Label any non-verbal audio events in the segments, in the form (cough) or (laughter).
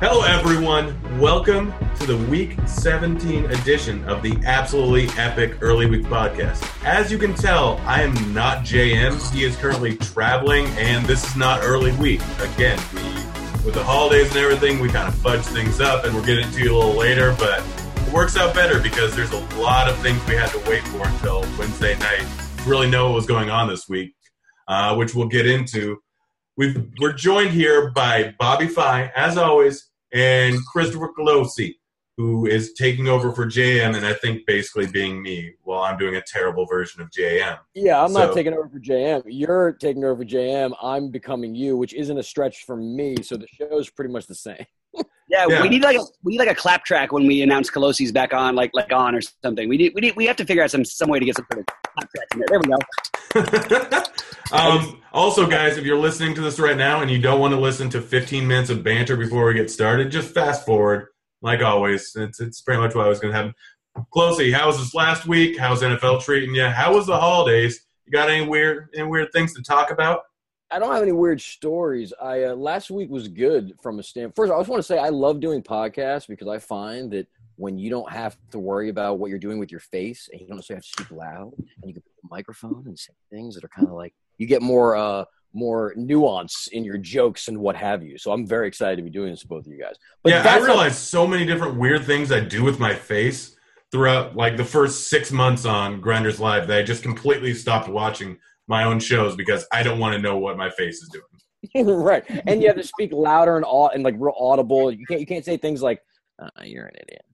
Hello, everyone. Welcome to the Week 17 edition of the absolutely epic Early Week podcast. As you can tell, I am not JM. He is currently traveling, and this is not Early Week. Again, we, with the holidays and everything, we kind of fudge things up, and we'll get into you a little later, but it works out better because there's a lot of things we had to wait for until Wednesday night to really know what was going on this week, uh, which we'll get into. We've, we're joined here by Bobby Fi, as always, and Christopher Culosi, who is taking over for JM, and I think basically being me while I'm doing a terrible version of JM. Yeah, I'm So- not taking over for JM. You're taking over for JM. I'm becoming you, which isn't a stretch for me. So the show's pretty much the same. Yeah, Yeah. we need like a we need like a clap track when we announce Culosi's back on, like like on or something. We need we need we have to figure out some some way to get some sort of clap track in there. There we go. (laughs) um, also, guys, if you're listening to this right now and you don't want to listen to 15 minutes of banter before we get started, just fast forward. Like always, it's, it's pretty much what I was going to have. Closey, how was this last week? How's NFL treating you? How was the holidays? You got any weird, any weird things to talk about? I don't have any weird stories. I uh, last week was good from a stand. First, I just want to say I love doing podcasts because I find that when you don't have to worry about what you're doing with your face and you don't necessarily have to speak loud and you can put a microphone and say things that are kind of like you get more uh more nuance in your jokes and what have you. So I'm very excited to be doing this with both of you guys. But yeah, I realized so many different weird things I do with my face throughout like the first six months on Grinders Live that I just completely stopped watching my own shows because I don't want to know what my face is doing. (laughs) right, and you have to speak louder and au- and like real audible. You can't you can't say things like uh, "you're an idiot,"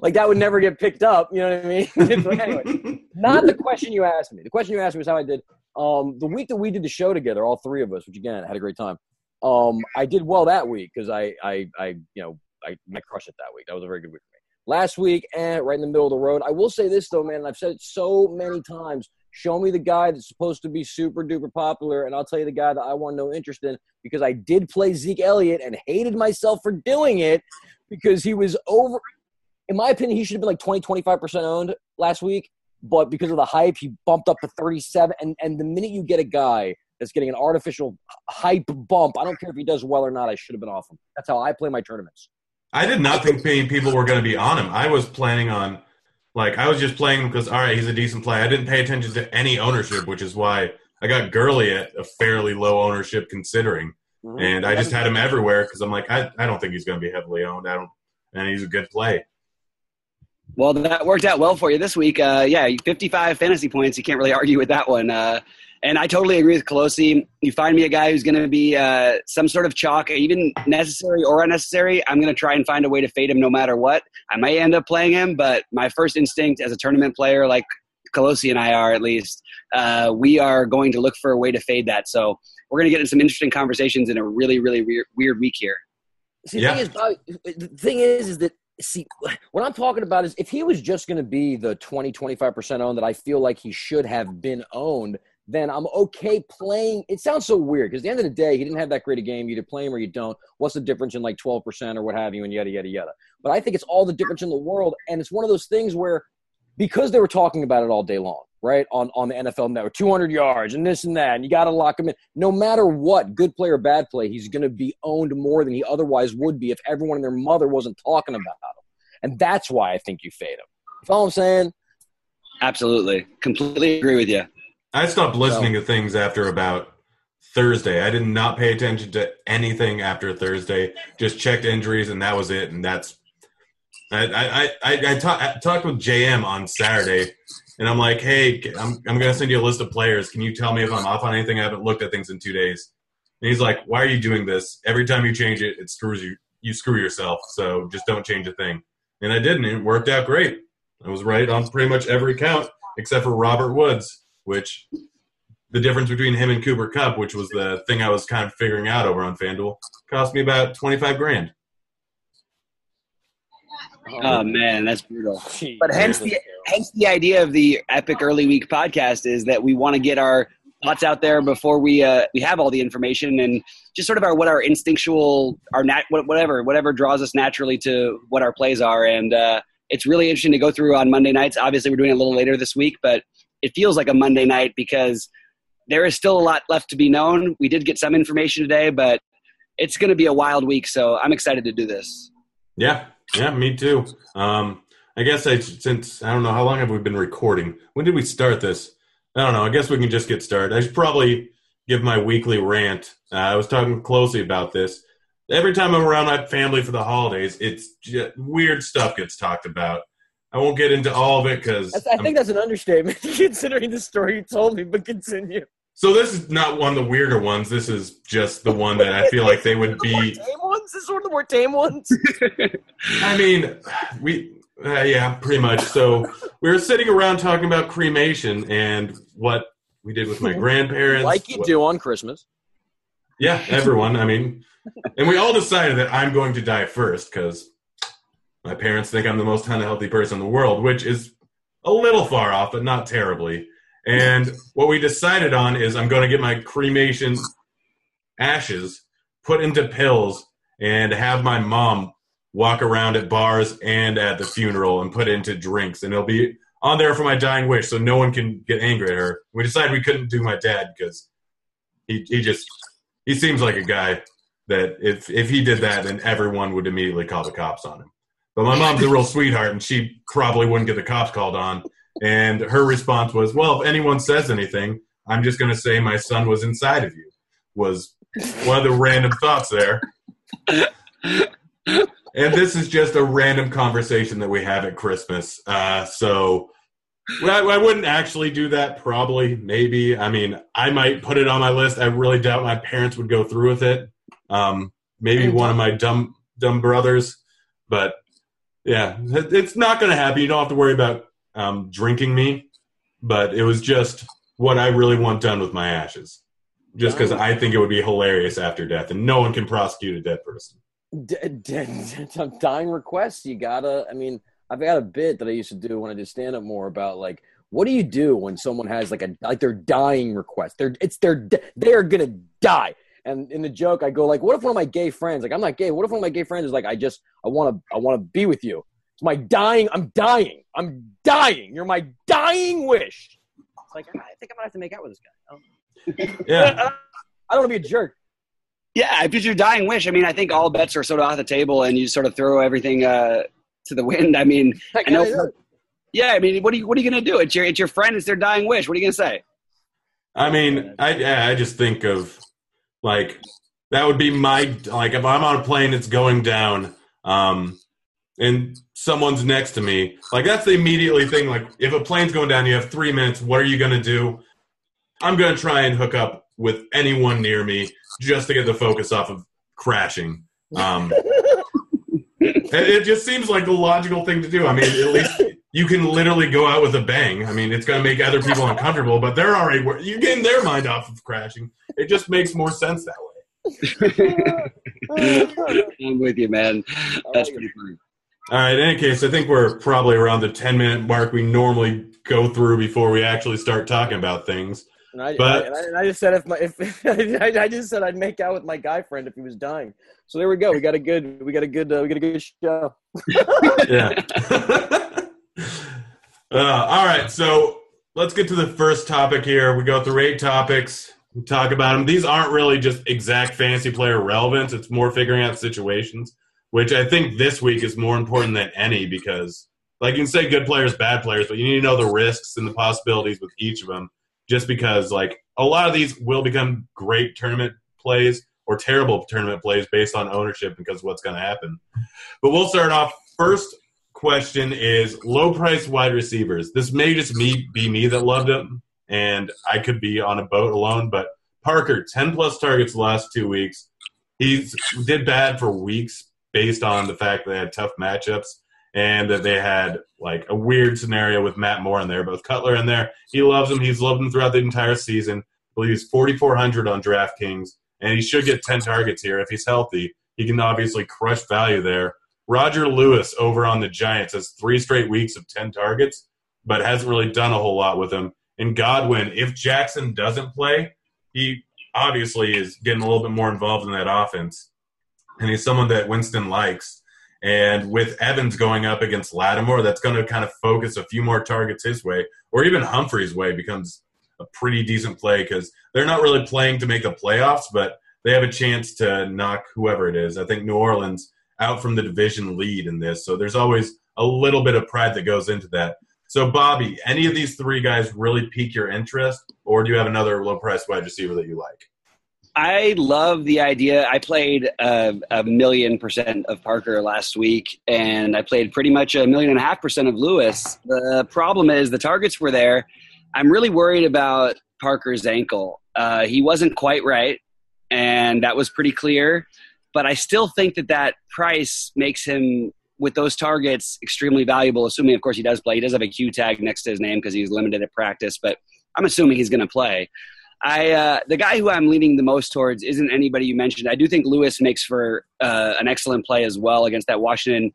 like that would never get picked up. You know what I mean? (laughs) Anyway, (laughs) not the question you asked me. The question you asked me was how I did. Um, the week that we did the show together, all three of us, which again had a great time. Um, I did well that week because I, I, I, you know, I, I crushed it that week. That was a very good week for me. Last week, and right in the middle of the road. I will say this though, man. and I've said it so many times. Show me the guy that's supposed to be super duper popular, and I'll tell you the guy that I want no interest in because I did play Zeke Elliott and hated myself for doing it because he was over. In my opinion, he should have been like 20, 25% owned last week, but because of the hype, he bumped up to 37. And, and the minute you get a guy that's getting an artificial hype bump, I don't care if he does well or not, I should have been off him. That's how I play my tournaments. I did not think people were going to be on him. I was planning on Like I was just playing him because all right, he's a decent play. I didn't pay attention to any ownership, which is why I got Gurley at a fairly low ownership considering. Mhm. And I just had him everywhere because I'm like, I, I don't think he's going to be heavily owned. I don't, and he's a good play. Well, that worked out well for you this week. Uh, yeah, 55 fantasy points. You can't really argue with that one. Uh, and I totally agree with Culosi. You find me a guy who's going to be uh, some sort of chalk, even necessary or unnecessary. I'm going to try and find a way to fade him no matter what. I might end up playing him, but my first instinct as a tournament player, like Culosi and I are at least, uh, we are going to look for a way to fade that. So we're going to get in some interesting conversations in a really, really weird, weird week here. See, Yeah. the thing is, Bobby, the thing is, is that see what I'm talking about is if he was just going to be the 20, 25 percent owned that I feel like he should have been owned, then I'm okay playing. It sounds so weird because at the end of the day, he didn't have that great a game. You either play him or you don't. What's the difference in like 12 percent or what have you, and yada yada yada. But I think it's all the difference in the world, and it's one of those things where because they were talking about it all day long, right? On on the NFL network, 200 yards and this and that, and you got to lock him in. No matter what, good play or bad play, he's going to be owned more than he otherwise would be if everyone and their mother wasn't talking about him. And that's why I think you fade him. You follow what I'm saying? Absolutely. Completely agree with you. I stopped listening to things after about Thursday. I did not pay attention to anything after Thursday. Just checked injuries, and that was it. And that's I I I, I, ta- I talked with JM on Saturday, and I'm like, hey, I'm I'm gonna send you a list of players. Can you tell me if I'm off on anything? I haven't looked at things in two days. And he's like, why are you doing this? Every time you change it, it screws you. You screw yourself. So just don't change a thing. And I didn't. It worked out great. I was right on pretty much every count except for Robert Woods, which the difference between him and Cooper Kupp, which was the thing I was kind of figuring out over on FanDuel, cost me about twenty five grand. Oh man, that's brutal. But hence the hence the idea of the epic early week podcast is that we want to get our thoughts out there before we uh, we have all the information and just sort of our what our instinctual our nat whatever whatever draws us naturally to what our plays are and uh, it's really interesting to go through on Monday nights. Obviously, we're doing it a little later this week, but it feels like a Monday night because there is still a lot left to be known. We did get some information today, but it's going to be a wild week, so I'm excited to do this. Yeah, yeah, me too. Um, I guess I since I don't know how long have we been recording. When did we start this? I don't know. I guess we can just get started. I should probably give my weekly rant. Uh, I was talking closely about this. Every time I'm around my family for the holidays, it's just, weird stuff gets talked about. I won't get into all of it because I think that's an understatement (laughs) considering the story you told me, but continue. so. This is not one of the weirder ones. This is just the one that I feel like they would (laughs) The more be. tame ones? This is one of the more tame ones? (laughs) I mean, we, uh, yeah, pretty much. So we were sitting around talking about cremation and what we did with my grandparents. like you what- do on Christmas. Yeah, everyone. I mean, and we all decided that I'm going to die first because my parents think I'm the most unhealthy person in the world, which is a little far off, but not terribly. And (laughs) what we decided on is I'm going to get my cremation ashes put into pills and have my mom walk around at bars and at the funeral and put into drinks, and it'll be on there for my dying wish, so no one can get angry at her. We decided we couldn't do my dad because he he just he seems like a guy that if if he did that, then everyone would immediately call the cops on him. But my mom's a real sweetheart, and she probably wouldn't get the cops called on. And her response was, "Well, if anyone says anything, I'm just going to say my son was inside of you." Was one of the random thoughts there. And this is just a random conversation that we have at Christmas. Uh, so well, I, I wouldn't actually do that. Probably, maybe. I mean, I might put it on my list. I really doubt my parents would go through with it. Um, maybe one of my dumb dumb brothers, but yeah, it's not going to happen. You don't have to worry about um, drinking me. But it was just what I really want done with my ashes, just because I think it would be hilarious after death, and no one can prosecute a dead person. (laughs) Dying requests. You gotta. I mean, I've got a bit that I used to do when I did stand up more about like, what do you do when someone has like a like their dying request? They're it's their they are gonna die. And in the joke, I go like, what if one of my gay friends, like I'm not gay, what if one of my gay friends is like, I just I want to I want to be with you. It's my dying. I'm dying. I'm dying. You're my dying wish. It's like I think I'm gonna have to make out with this guy. Yeah, I don't (laughs) want to be a jerk. Yeah, if it's your dying wish, I mean, I think all bets are sort of off the table, and you sort of throw everything uh, to the wind. I mean, I I know kinda for, do. Yeah, I mean, what are you what are you gonna do? It's your it's your friend. It's their dying wish. What are you gonna say? I mean, I I just think of like that would be my like if I'm on a plane, it's going down, um, and someone's next to me. Like that's the immediately thing. Like if a plane's going down, you have three minutes. What are you gonna do? I'm gonna try and hook up with anyone near me just to get the focus off of crashing. Um, (laughs) it just seems like the logical thing to do. I mean, at least you can literally go out with a bang. I mean, it's going to make other people uncomfortable, but they're already you're getting their mind off of crashing. It just makes more sense that way. (laughs) I'm with you, man. That's pretty funny. All right. In any case, I think we're probably around the 10 minute mark we normally go through before we actually start talking about things. And I, but, and I, and I, just said if my if (laughs) I, just said I'd make out with my guy friend if he was dying. So there we go. We got a good we got a good uh, we got a good show. (laughs) yeah. Uh, all right. So let's get to the first topic here. We go through eight topics. We talk about them. These aren't really just exact fantasy player relevance. It's more figuring out situations, which I think this week is more important than any because, like you can say, good players, bad players, but you need to know the risks and the possibilities with each of them just because like a lot of these will become great tournament plays or terrible tournament plays based on ownership because what's going to happen. But we'll start off. First question is low price wide receivers. This may just me be me that loved him, and I could be on a boat alone. But Parker, ten plus targets the last two weeks. He did bad for weeks based on the fact that they had tough matchups and that they had like a weird scenario with Matt Moore in there, both Cutler in there, he loves him. He's loved him throughout the entire season. I believe he's 4,400 on DraftKings, and he should get 10 targets here if he's healthy. He can obviously crush value there. Roger Lewis over on the Giants has three straight weeks of 10 targets, but hasn't really done a whole lot with him. And Godwin, if Jackson doesn't play, he obviously is getting a little bit more involved in that offense. And he's someone that Winston likes. And with Evans going up against Lattimore, that's going to kind of focus a few more targets his way, or even Humphrey's way becomes a pretty decent play because they're not really playing to make the playoffs, but they have a chance to knock whoever it is. I think New Orleans out from the division lead in this, so there's always a little bit of pride that goes into that. So, Bobby, any of these three guys really pique your interest, or do you have another low price wide receiver that you like? I love the idea. I played a, a, million percent of Parker last week, and I played pretty much a million and a half percent of Lewis. The problem is the targets were there. I'm really worried about Parker's ankle. Uh, he wasn't quite right, and that was pretty clear. But I still think that that price makes him, with those targets, extremely valuable. Assuming, of course, he does play. He does have a Q tag next to his name because he's limited at practice, but I'm assuming he's going to play. I uh, the guy who I'm leaning the most towards isn't anybody you mentioned. I do think Lewis makes for uh, an excellent play as well against that Washington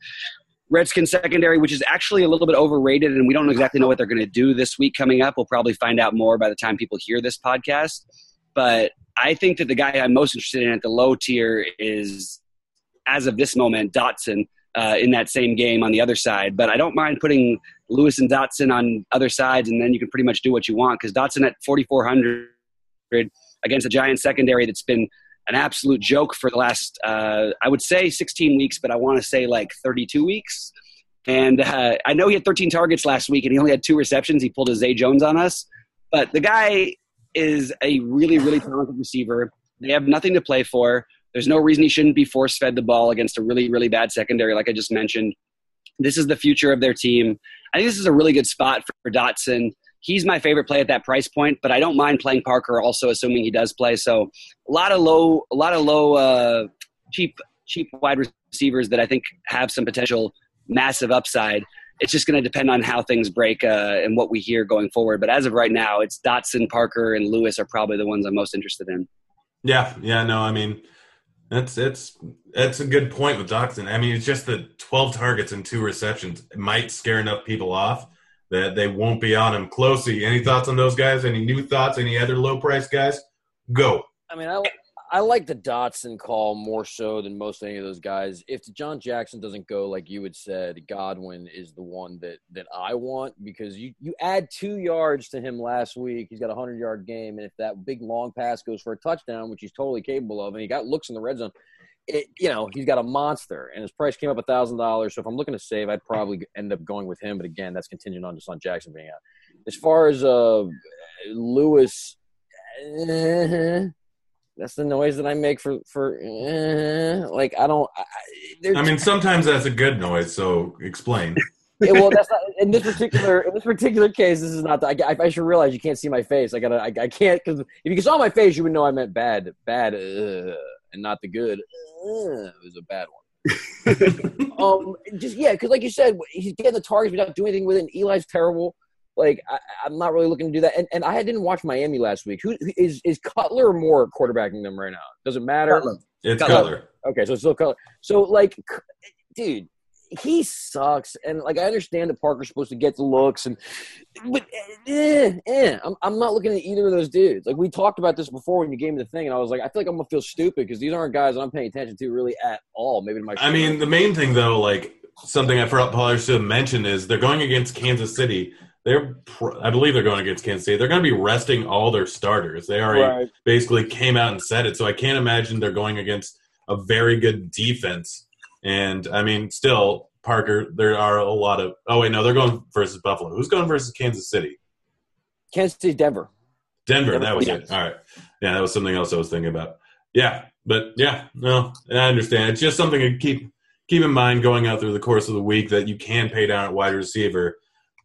Redskins secondary, which is actually a little bit overrated, and we don't exactly know what they're going to do this week coming up. We'll probably find out more by the time people hear this podcast. But I think that the guy I'm most interested in at the low tier is, as of this moment, Doctson. Uh, in that same game on the other side. But I don't mind putting Lewis and Doctson on other sides, and then you can pretty much do what you want because Doctson at 4,400 against a Giants secondary that's been an absolute joke for the last, uh, I would say 16 weeks, but I want to say like 32 weeks. And uh, I know he had 13 targets last week and he only had two receptions. He pulled a Zay Jones on us. But the guy is a really, really talented receiver. They have nothing to play for. There's no reason he shouldn't be force fed the ball against a really, really bad secondary, like I just mentioned. This is the future of their team. I think this is a really good spot for Doctson he's my favorite play at that price point, but I don't mind playing Parker also, assuming he does play. So a lot of low, a lot of low, uh, cheap, cheap wide receivers that I think have some potential massive upside. It's just going to depend on how things break uh, and what we hear going forward. But as of right now, it's Doctson, Parker, and Lewis are probably the ones I'm most interested in. Yeah, yeah, no, I mean, that's it's that's a good point with Doctson. I mean, it's just that 12 targets and two receptions might scare enough people off that they won't be on him. Closey, any thoughts on those guys? Any new thoughts? Any other low price guys? Go. I mean, I, I like the Doctson call more so than most any of those guys. If John Jackson doesn't go, like you had said, Godwin is the one that that I want because you you add two yards to him last week. He's got a hundred yard game, and if that big long pass goes for a touchdown, which he's totally capable of, and he got looks in the red zone, it, you know, he's got a monster, and his price came up a thousand dollars. So if I'm looking to save, I'd probably end up going with him. But again, that's contingent on just on Jackson being out. As far as uh, Lewis, uh, that's the noise that I make for for uh, like I don't. I, I mean, sometimes that's a good noise. So explain. (laughs) yeah, well, that's not in this particular in this particular case. This is not. The, I, I should realize you can't see my face. I gotta. I, I can't because if you saw my face, you would know I meant bad, bad, uh, and not the good. Uh, it was a bad one. (laughs) um, just yeah, because like you said, he's getting the targets without doing anything with it. And Eli's terrible. Like I, am not really looking to do that. And and I didn't watch Miami last week. Who is is Cutler or Moore quarterbacking them right now? Does it matter? Cutler. It's Cutler. Cutler. Okay, so it's still Cutler. So like, dude, he sucks. And like I understand that Parker's supposed to get the looks, and but eh, eh, I'm I'm not looking at either of those dudes. Like we talked about this before when you gave me the thing, and I was like, I feel like I'm gonna feel stupid because these aren't guys that I'm paying attention to really at all. Maybe my. I mean, the main thing though, like something I forgot Pollard should have mentioned is they're going against Kansas City. They're, I believe they're going against Kansas City. They're going to be resting all their starters. They already right. basically came out and said it. So I can't imagine they're going against a very good defense and I mean, still Parker. There are a lot of. Oh wait, no, they're going versus Buffalo. Who's going versus Kansas City? Kansas City, Denver. Denver. Denver that was it. All right. Yeah, that was something else I was thinking about. Yeah, but yeah, no, I understand. It's just something to keep keep in mind going out through the course of the week that you can pay down at wide receiver,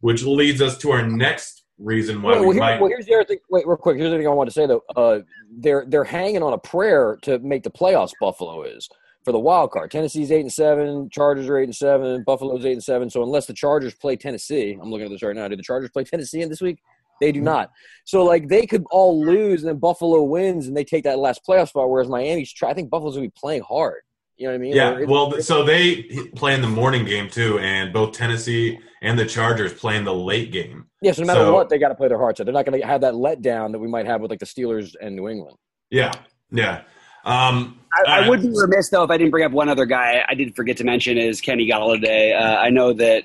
which leads us to our next reason why well, we here, might. Well, here's the other thing. Wait, real quick. Here's the thing I want to say though. Uh, they're they're hanging on a prayer to make the playoffs. Buffalo is for the wild card. Tennessee's eight and seven, Chargers are eight and seven, Buffalo's eight and seven. So unless the Chargers play Tennessee, I'm looking at this right now. Did the Chargers play Tennessee in this week? They do not. So like they could all lose, and then Buffalo wins, and they take that last playoff spot. Whereas Miami's, try, I think Buffalo's gonna be playing hard. You know what I mean? Yeah. well, so they play in the morning game too, and both Tennessee and the Chargers play in the late game. Yeah. So no matter so, what, they got to play their hearts out. They're not going to have that letdown that we might have with like the Steelers and New England. Yeah. Yeah. Um, I, I, would be remiss though if I didn't bring up one other guy I did forget to mention is Kenny Golladay. Uh, I know that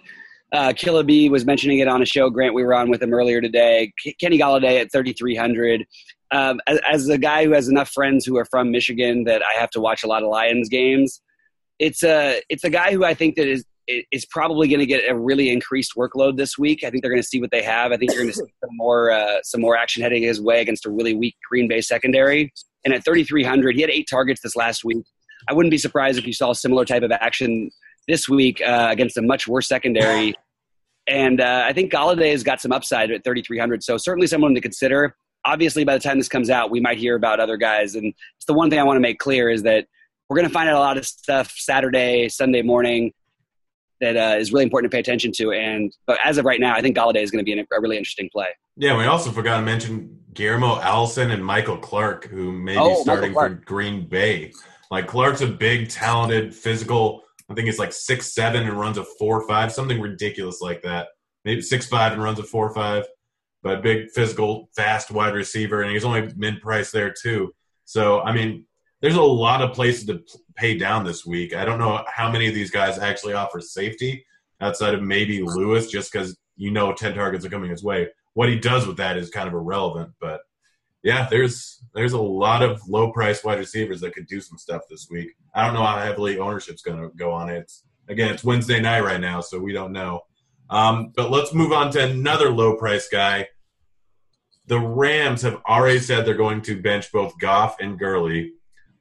uh, Killa was mentioning it on a show. Grant, we were on with him earlier today. K- Kenny Golladay at 3,300. Um, as, as, a guy who has enough friends who are from Michigan that I have to watch a lot of Lions games, it's a it's a guy who I think that is is probably going to get a really increased workload this week. I think they're going to see what they have. I think you're going to see some more uh, some more action heading his way against a really weak Green Bay secondary. And at 3,300, he had eight targets this last week. I wouldn't be surprised if you saw a similar type of action this week uh, against a much worse secondary. And uh, I think Golladay has got some upside at 3,300. So certainly someone to consider. Obviously, by the time this comes out, we might hear about other guys. And it's the one thing I want to make clear is that we're going to find out a lot of stuff Saturday, Sunday morning that uh, is really important to pay attention to. And but as of right now, I think Golladay is going to be a really interesting play. Yeah, we also forgot to mention Geronimo Allison and Michael Clark, who may be oh, starting for Green Bay. Like Clark's a big, talented, physical. I think he's like six seven and runs a four five, something ridiculous like that. Maybe six five and runs a four five, but big, physical, fast wide receiver, and he's only mid price there too. So I mean, there's a lot of places to pay down this week. I don't know how many of these guys actually offer safety outside of maybe Lewis, just because you know 10 targets are coming his way. What he does with that is kind of irrelevant, but yeah, there's there's a lot of low price wide receivers that could do some stuff this week. I don't know how heavily ownership's going to go on it. It's, again, it's Wednesday night right now, so we don't know. Um, but let's move on to another low price guy. The Rams have already said they're going to bench both Goff and Gurley.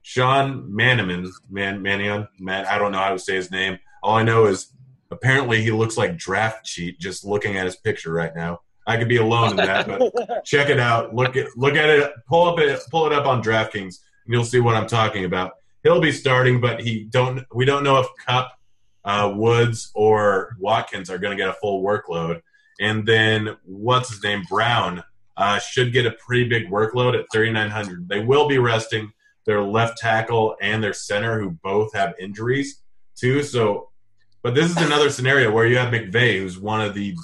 Sean Maniman, Man Manion, Man, I don't know how to say his name. All I know is apparently he looks like draft cheat just looking at his picture right now. I could be alone in that, but (laughs) check it out. Look at look at it. Pull up it. Pull it up on DraftKings, and you'll see what I'm talking about. He'll be starting, but he don't. We don't know if Kupp, uh, Woods, or Watkins are going to get a full workload. And then what's his name? Brown uh, should get a pretty big workload at 3,900. They will be resting their left tackle and their center, who both have injuries too. So, but this is another scenario where you have McVay, who's one of the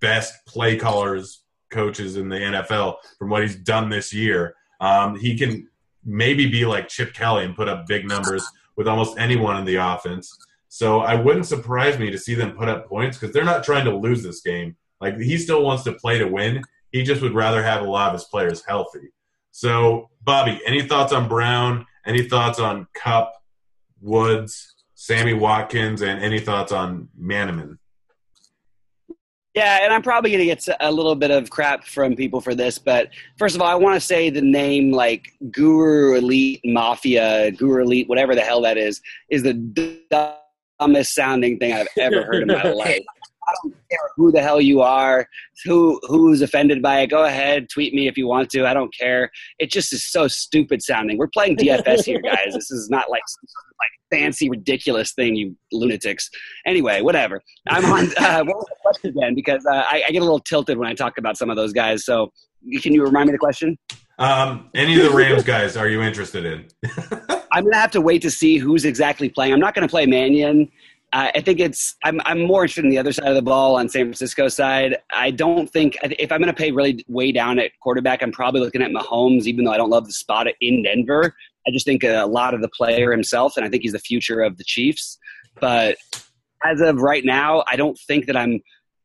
best play callers coaches in the NFL from what he's done this year. Um, he can maybe be like Chip Kelly and put up big numbers with almost anyone in the offense. So I wouldn't surprise me to see them put up points because they're not trying to lose this game. Like he still wants to play to win. He just would rather have a lot of his players healthy. So, Bobby, any thoughts on Brown? Any thoughts on Kupp, Woods, Sammy Watkins, and any thoughts on Manneman? Yeah, and I'm probably going to get a little bit of crap from people for this, but first of all, I want to say the name like Guru Elite Mafia, Guru Elite, whatever the hell that is, is the dumbest sounding thing I've ever heard in my (laughs) life. I don't care who the hell you are, who who's offended by it. Go ahead, tweet me if you want to. I don't care. It just is so stupid sounding. We're playing DFS here, (laughs) guys. This is not like some sort of like fancy, ridiculous thing, you lunatics. Anyway, whatever. I'm on. Uh, (laughs) what was the question again? Because uh, I, I get a little tilted when I talk about some of those guys. So, can you remind me the question? Um, any of the Rams guys are you interested in? I'm gonna have to wait to see who's exactly playing. I'm not gonna play Mannion. Uh, I think it's I'm I'm more interested in the other side of the ball on San Francisco side. I don't think if I'm to pay really way down at quarterback, I'm probably looking at Mahomes, even though I don't love the spot in Denver. I just think a lot of the player himself, and I think he's the future of the Chiefs. But as of right now, I don't think that I'm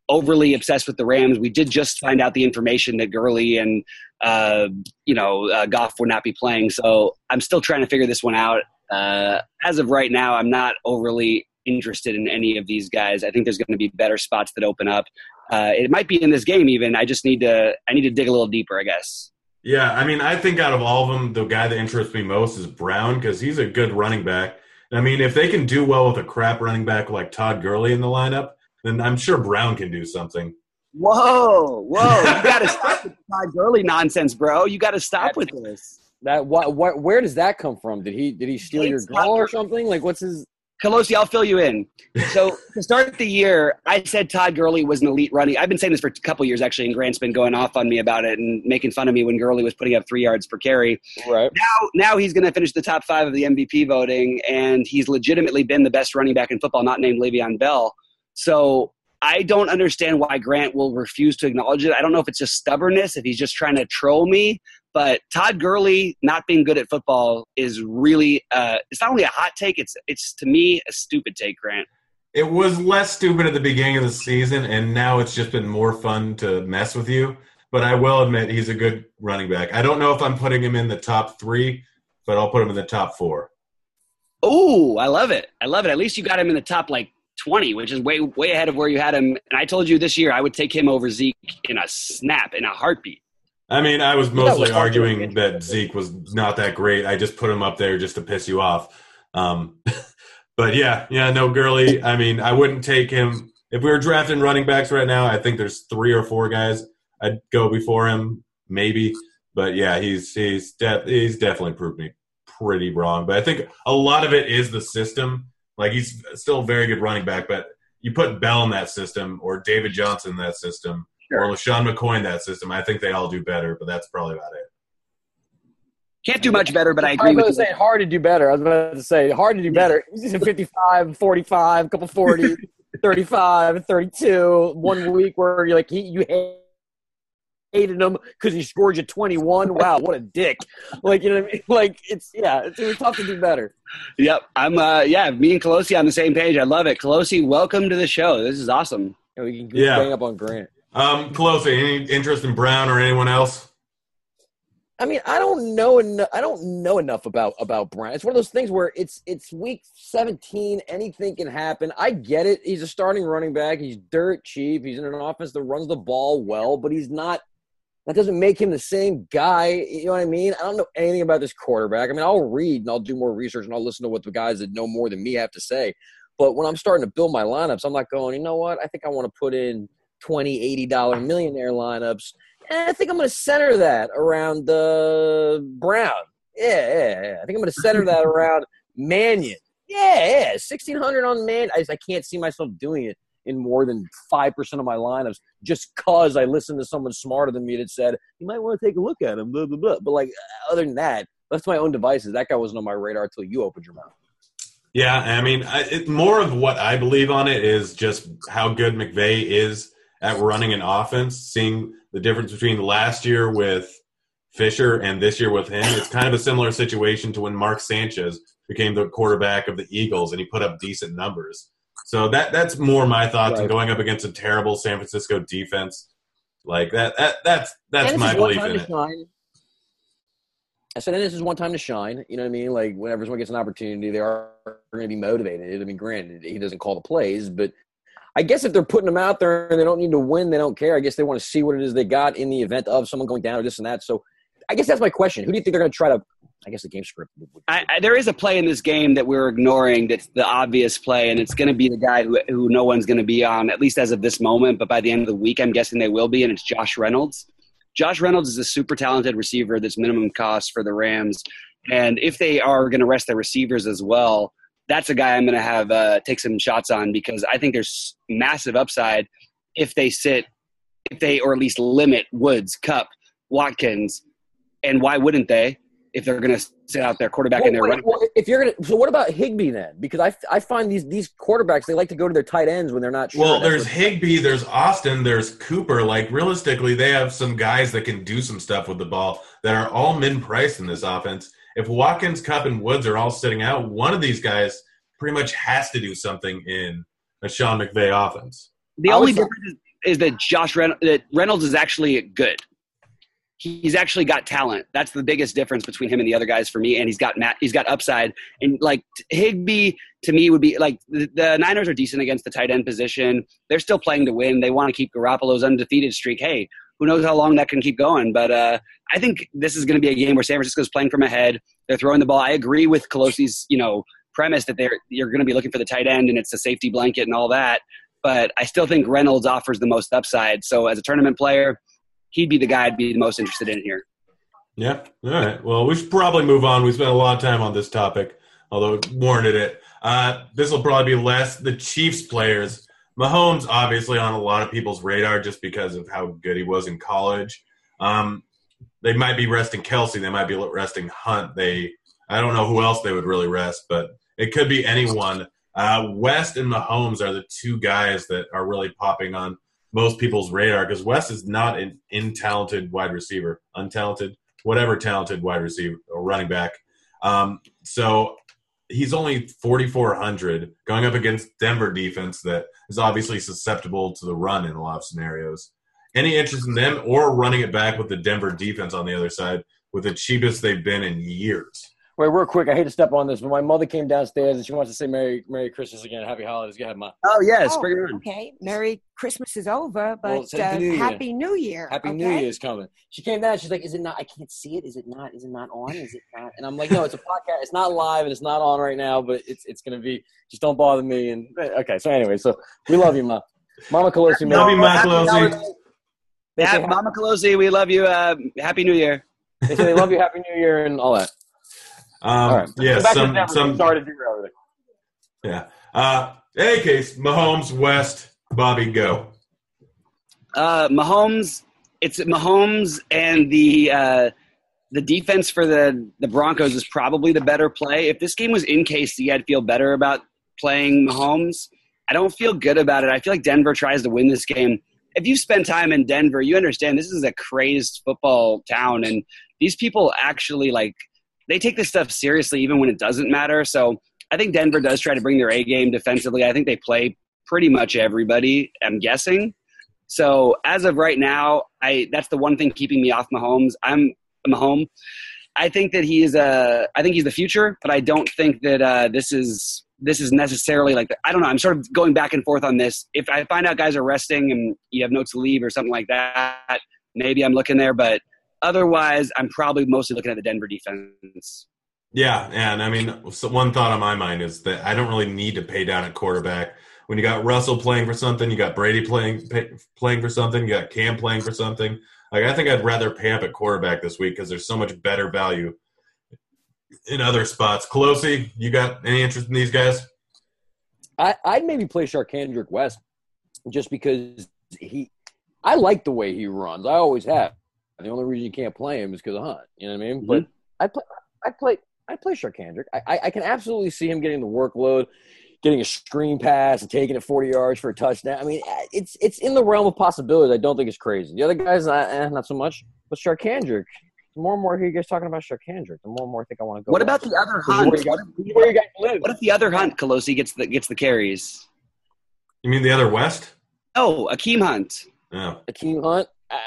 overly obsessed with the Rams. We did just find out the information that Gurley and uh, you know uh, Goff would not be playing, so I'm still trying to figure this one out. Uh, as of right now, I'm not overly interested in any of these guys. I think there's going to be better spots that open up. Uh, it might be in this game even. I just need to I need to dig a little deeper, I guess. Yeah, I mean, I think out of all of them, the guy that interests me most is Brown because he's a good running back. I mean, if they can do well with a crap running back like Todd Gurley in the lineup, then I'm sure Brown can do something. Whoa, whoa! You (laughs) got to stop with Todd Gurley nonsense, bro. You got to stop with this. That what, what? Where does that come from? Did he did he steal your goal or something? Like, what's his? Culosi, I'll fill you in. So (laughs) to start the year, I said Todd Gurley was an elite running. I've been saying this for a couple years actually, and Grant's been going off on me about it and making fun of me when Gurley was putting up three yards per carry. Right now, now he's going to finish the top five of the MVP voting, and he's legitimately been the best running back in football, not named Le'Veon Bell. So I don't understand why Grant will refuse to acknowledge it. I don't know if it's just stubbornness, if he's just trying to troll me, but Todd Gurley not being good at football is really uh, it's not only a hot take, it's it's to me a stupid take, Grant. It was less stupid at the beginning of the season, and now it's just been more fun to mess with you. But I will admit he's a good running back. I don't know if I'm putting him in the top three, but I'll put him in the top four. Oh, I love it. I love it. At least you got him in the top like 20, which is way way ahead of where you had him. And I told you this year I would take him over Zeke in a snap, in a heartbeat. I mean, I was mostly arguing that Zeke was not that great. I just put him up there just to piss you off. Um, (laughs) but yeah, yeah, no, Gurley. I mean, I wouldn't take him if we were drafting running backs right now. I think there's three or four guys I'd go before him, maybe. But yeah, he's he's de- he's definitely proved me pretty wrong. But I think a lot of it is the system. Like he's still a very good running back, but you put Bell in that system or David Johnson in that system sure. or LeSean McCoy in that system, I think they all do better, but that's probably about it. Can't do much better, but I agree I was with you. Say hard to do better. I was about to say hard to do better. He's 55, 45, couple 40, (laughs) 35, 32. One week where you're like, he, you hated him because he scored you 21. Wow, what a dick. Like, you know what I mean? (laughs) Like, it's, yeah, it's, it's tough to do better. Yep. I'm, uh, yeah, me and Culosi on the same page. I love it. Culosi, welcome to the show. This is awesome. And we can yeah. up on Grant. Um, Culosi, any interest in Brown or anyone else? I mean, I don't know. En- I don't know enough about about Brown. It's one of those things where it's it's week seventeen. Anything can happen. I get it. He's a starting running back. He's dirt cheap. He's in an offense that runs the ball well, but he's not. That doesn't make him the same guy. You know what I mean? I don't know anything about this quarterback. I mean, I'll read and I'll do more research and I'll listen to what the guys that know more than me have to say. But when I'm starting to build my lineups, I'm not going. You know what? I think I want to put in 20 80 dollar millionaire lineups and i think i'm going to center that around the uh, brown yeah, yeah, yeah i think i'm going to center that (laughs) around mannion yeah yeah 1600 on man I, I can't see myself doing it in more than 5% of my lineups just because i listened to someone smarter than me that said you might want to take a look at him blah, blah, blah. but like uh, other than that that's my own devices that guy wasn't on my radar until you opened your mouth yeah, I mean, I, it, more of what I believe on it is just how good McVay is at running an offense, seeing the difference between last year with Fisher and this year with him. It's kind of a similar situation to when Mark Sanchez became the quarterback of the Eagles and he put up decent numbers. So that that's more my thoughts right. going up against a terrible San Francisco defense. Like that, that that's that's my belief in it. Shine. I said, and this is one time to shine. You know what I mean? Like whenever someone gets an opportunity, they are going to be motivated. I mean, granted, he doesn't call the plays, but I guess if they're putting them out there and they don't need to win, they don't care. I guess they want to see what it is they got in the event of someone going down or this and that. So I guess that's my question. Who do you think they're going to try to? I guess the game script. Would, would, I, I, there is a play in this game that we're ignoring. That's the obvious play, and it's going to be the guy who, who no one's going to be on, at least as of this moment. But by the end of the week, I'm guessing they will be, and it's Josh Reynolds. Josh Reynolds is a super talented receiver that's minimum cost for the Rams. And if they are going to rest their receivers as well, that's a guy I'm going to have uh, take some shots on because I think there's massive upside if they sit, if they or at least limit Woods, Kupp, Watkins, and why wouldn't they? If they're going to sit out their quarterback well, and their wait, running. well, if you're going to, so what about Higbee then? Because I, I find these these quarterbacks they like to go to their tight ends when they're not sure. Well, there's Higbee, there's Austin, there's Cooper. Like realistically, they have some guys that can do some stuff with the ball that are all min priced in this offense. If Watkins, Kupp, and Woods are all sitting out, one of these guys pretty much has to do something in a Sean McVay offense. The only difference is, is that Josh Reynolds, that Reynolds is actually good. He's actually got talent. That's the biggest difference between him and the other guys for me. And he's got Matt, he's got upside. And like Higbee to me would be like the, the Niners are decent against the tight end position. They're still playing to win. They want to keep Garoppolo's undefeated streak. Hey, who knows how long that can keep going? But uh, I think this is going to be a game where San Francisco's playing from ahead. They're throwing the ball. I agree with Culosi's, you know, premise that they're you're going to be looking for the tight end and it's a safety blanket and all that. But I still think Reynolds offers the most upside. So as a tournament player, he'd be the guy I'd be the most interested in here. Yeah. All right. Well, we should probably move on. We spent a lot of time on this topic, although it warranted it. Uh, this will probably be less the Chiefs players. Mahomes, obviously, on a lot of people's radar just because of how good he was in college. Um, they might be resting Kelce. They might be resting Hunt. They, I don't know who else they would really rest, but it could be anyone. Uh, West and Mahomes are the two guys that are really popping on most people's radar because West is not an intalented wide receiver, untalented, whatever talented wide receiver or running back. Um, so he's only 4,400 going up against Denver defense that is obviously susceptible to the run in a lot of scenarios. Any interest in them or running it back with the Denver defense on the other side with the cheapest they've been in years? Wait, real quick. I hate to step on this, but my mother came downstairs and she wants to say Merry Merry Christmas again, Happy Holidays. Go ahead, ma. Oh yes, Oh, bring it on. okay. Merry Christmas is over, but Well, uh, Happy New Year. Happy New Year. Happy okay? New Year's coming. She came down. She's like, "Is it not? I can't see it. Is it not? Is it not on? Is it not?" And I'm like, "No, it's a podcast. It's not live and it's not on right now, but it's it's gonna be. Just don't bother me." And okay, so anyway, so we love you, ma. Mama Culosi, Love you, Ma Happy Pelosi. holidays. They say, Yeah, Mama Culosi, we love you. Uh, Happy New Year. they say they love you, Happy New Year, and all that. Um, All right. Yeah, So some, some, Sorry to derail everything. yeah. Uh, in any case, Mahomes, West, Bobby, go. Uh, Mahomes, it's Mahomes and the uh, the defense for the the Broncos is probably the better play. If this game was in KC, I'd feel better about playing Mahomes. I don't feel good about it. I feel like Denver tries to win this game. If you spend time in Denver, you understand this is a crazed football town, and these people actually like they take this stuff seriously, even when it doesn't matter. So I think Denver does try to bring their A game defensively. I think they play pretty much everybody. I'm guessing. So as of right now, I that's the one thing keeping me off Mahomes. I'm Mahomes. I think that he is a. I think he's the future, but I don't think that uh, this is this is necessarily like. The, I don't know. I'm sort of going back and forth on this. If I find out guys are resting and you have notes to leave or something like that, maybe I'm looking there. But otherwise, I'm probably mostly looking at the Denver defense. Yeah, and I mean, so one thought on my mind is that I don't really need to pay down at quarterback. When you got Russell playing for something, you got Brady playing pay, playing for something, you got Cam playing for something. Like I think I'd rather pay up at quarterback this week because there's so much better value in other spots. Culosi, you got any interest in these guys? I, I'd maybe play Charcandrick West just because he. I like the way he runs. I always have. The only reason you can't play him is because of Hunt. You know what I mean? But I play. I play. I play Charcandrick. I, I I can absolutely see him getting the workload, getting a screen pass and taking it forty yards for a touchdown. I mean, it's it's in the realm of possibilities. I don't think it's crazy. The other guys, not, eh, not so much. But Charcandrick, the more and more I hear you guys talking about Charcandrick, the more and more I think I want to go. What about the other Hunt? Where you guys, where you guys live? What if the other Hunt, Culosi, gets the gets the carries? You mean the other West? Oh, Akeem Hunt. No. Akeem Hunt. Uh,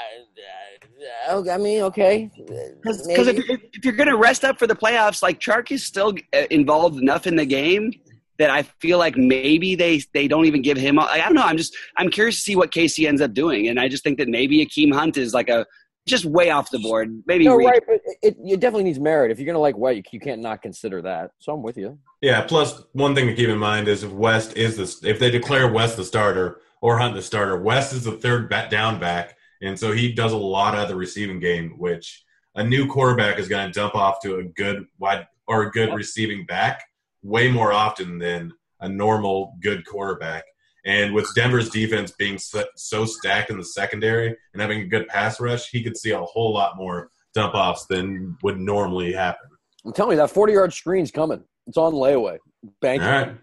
I mean, okay. Because if, if, if you're going to rest up for the playoffs, like Chark is still uh, involved enough in the game that I feel like maybe they they don't even give him. I don't know. I'm just I'm curious to see what Casey ends up doing, and I just think that maybe Akeem Hunt is like a just way off the board. Maybe no, reach- right, but it, it definitely needs merit. If you're going to like White, you, you can't not consider that. So I'm with you. Yeah. Plus, one thing to keep in mind is if West is the if they declare West the starter or Hunt the starter, West is the third back down back, and so he does a lot of the receiving game, which a new quarterback is going to dump off to a good wide or a good receiving back way more often than a normal good quarterback. And with Denver's defense being so, so stacked in the secondary and having a good pass rush, he could see a whole lot more dump offs than would normally happen. I'm telling you, that 40 yard screen's coming. It's on layaway. Bank All it. right.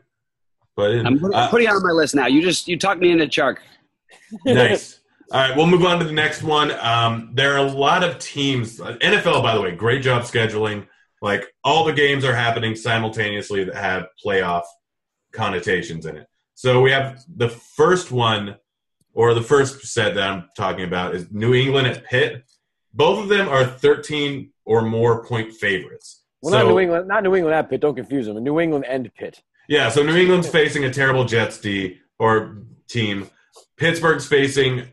But I'm putting, uh, it on my list now. You just you talked me into Chark. nice. (laughs) All right, we'll move on to the next one. Um, there are a lot of teams. NFL, by the way, great job scheduling. Like all the games are happening simultaneously that have playoff connotations in it. So we have the first one, or the first set that I'm talking about is New England at Pitt. Both of them are 13 or more point favorites. Well, so, not New England, not New England at Pitt. Don't confuse them. New England and Pitt. Yeah, so New England's facing a terrible Jets D or team. Pittsburgh's facing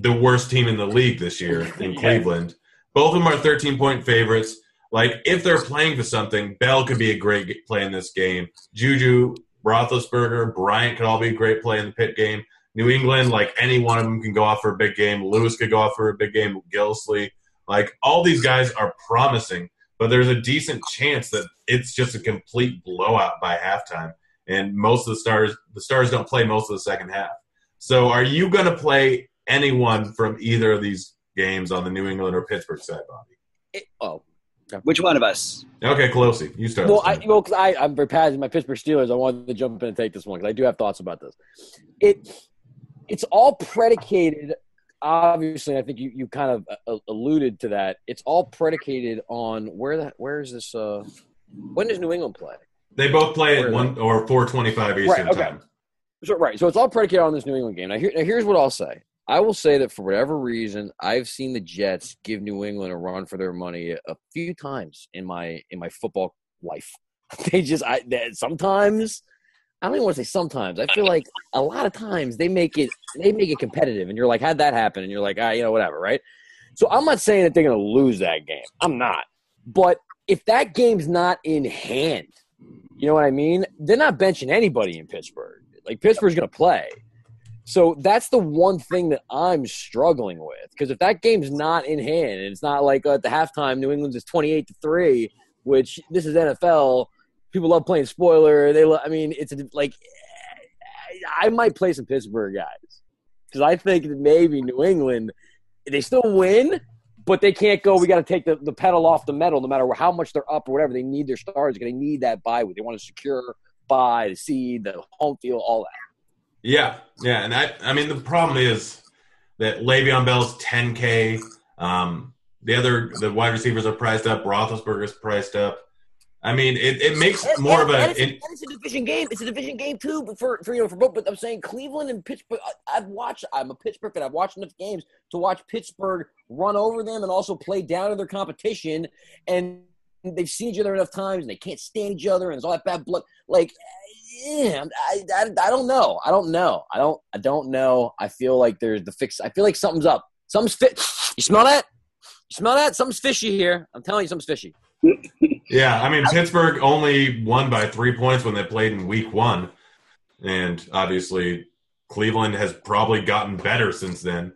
the worst team in the league this year (laughs) in Yes. Cleveland. Both of them are 13 point favorites. Like, if they're playing for something, Bell could be a great play in this game. Juju, Roethlisberger, Bryant could all be a great play in the pit game. New England, like any one of them can go off for a big game. Lewis could go off for a big game. Gillislee. Like, all these guys are promising, but there's a decent chance that it's just a complete blowout by halftime. And most of the stars, the stars don't play most of the second half. So, are you going to play anyone from either of these games on the New England or Pittsburgh side, Bobby? It- oh, Which one of us? Okay, Closey, you start. well, I, well, cause I, I'm passionate. My Pittsburgh Steelers. I wanted to jump in and take this one because I do have thoughts about this. It, it's all predicated. Obviously, I think you, you kind of uh, alluded to that. It's all predicated on where the where is this? Uh, when does New England play? they both play at one or four twenty-five Eastern Right, okay. time. So, right. So it's all predicated on this New England game. Now, here, now, here's what I'll say. I will say that for whatever reason, I've seen the Jets give New England a run for their money a, few times in my in my football life. (laughs) They just, I that sometimes. I don't even want to say sometimes. I feel like a lot of times they make it they make it competitive, and you're like, how'd that happen? And you're like, ah, you know, whatever, right? So I'm not saying that they're going to lose that game. I'm not. But if that game's not in hand, you know what I mean? They're not benching anybody in Pittsburgh. Like Pittsburgh's going to play. So that's the one thing that I'm struggling with because if that game's not in hand and it's not like uh, at the halftime New England's is 28 to 3, which this is NFL, people love playing spoiler. They lo- I mean, it's like I might play some Pittsburgh guys cuz I think that maybe New England they still win, but they can't go. We got to take the, the pedal off the metal, no matter how much they're up or whatever. They need their stars. They need that week. They want to secure bye, the seed, the home field, all that. Yeah, yeah, and I, I mean, the problem is that Le'Veon Bell's 10K. Um, the other, the wide receivers are priced up. Roethlisberger's priced up. I mean, it, it makes more of and a. it's, It, and it's a division game. It's a division game too, but for, for you know for both. But I'm saying Cleveland and Pittsburgh. I, I've watched. I'm a Pittsburgh fan. I've watched enough games to watch Pittsburgh run over them and also play down to their competition. And they've seen each other enough times, and they can't stand each other, and there's all that bad blood. Like, yeah, I, I, I don't know. I don't know. I don't. I don't know. I feel like there's the fix. I feel like something's up. Something's fit. You smell that? You smell that? Something's fishy here. I'm telling you, something's fishy. (laughs) yeah, I mean, Pittsburgh only won by three points when they played in week one. And obviously, Cleveland has probably gotten better since then.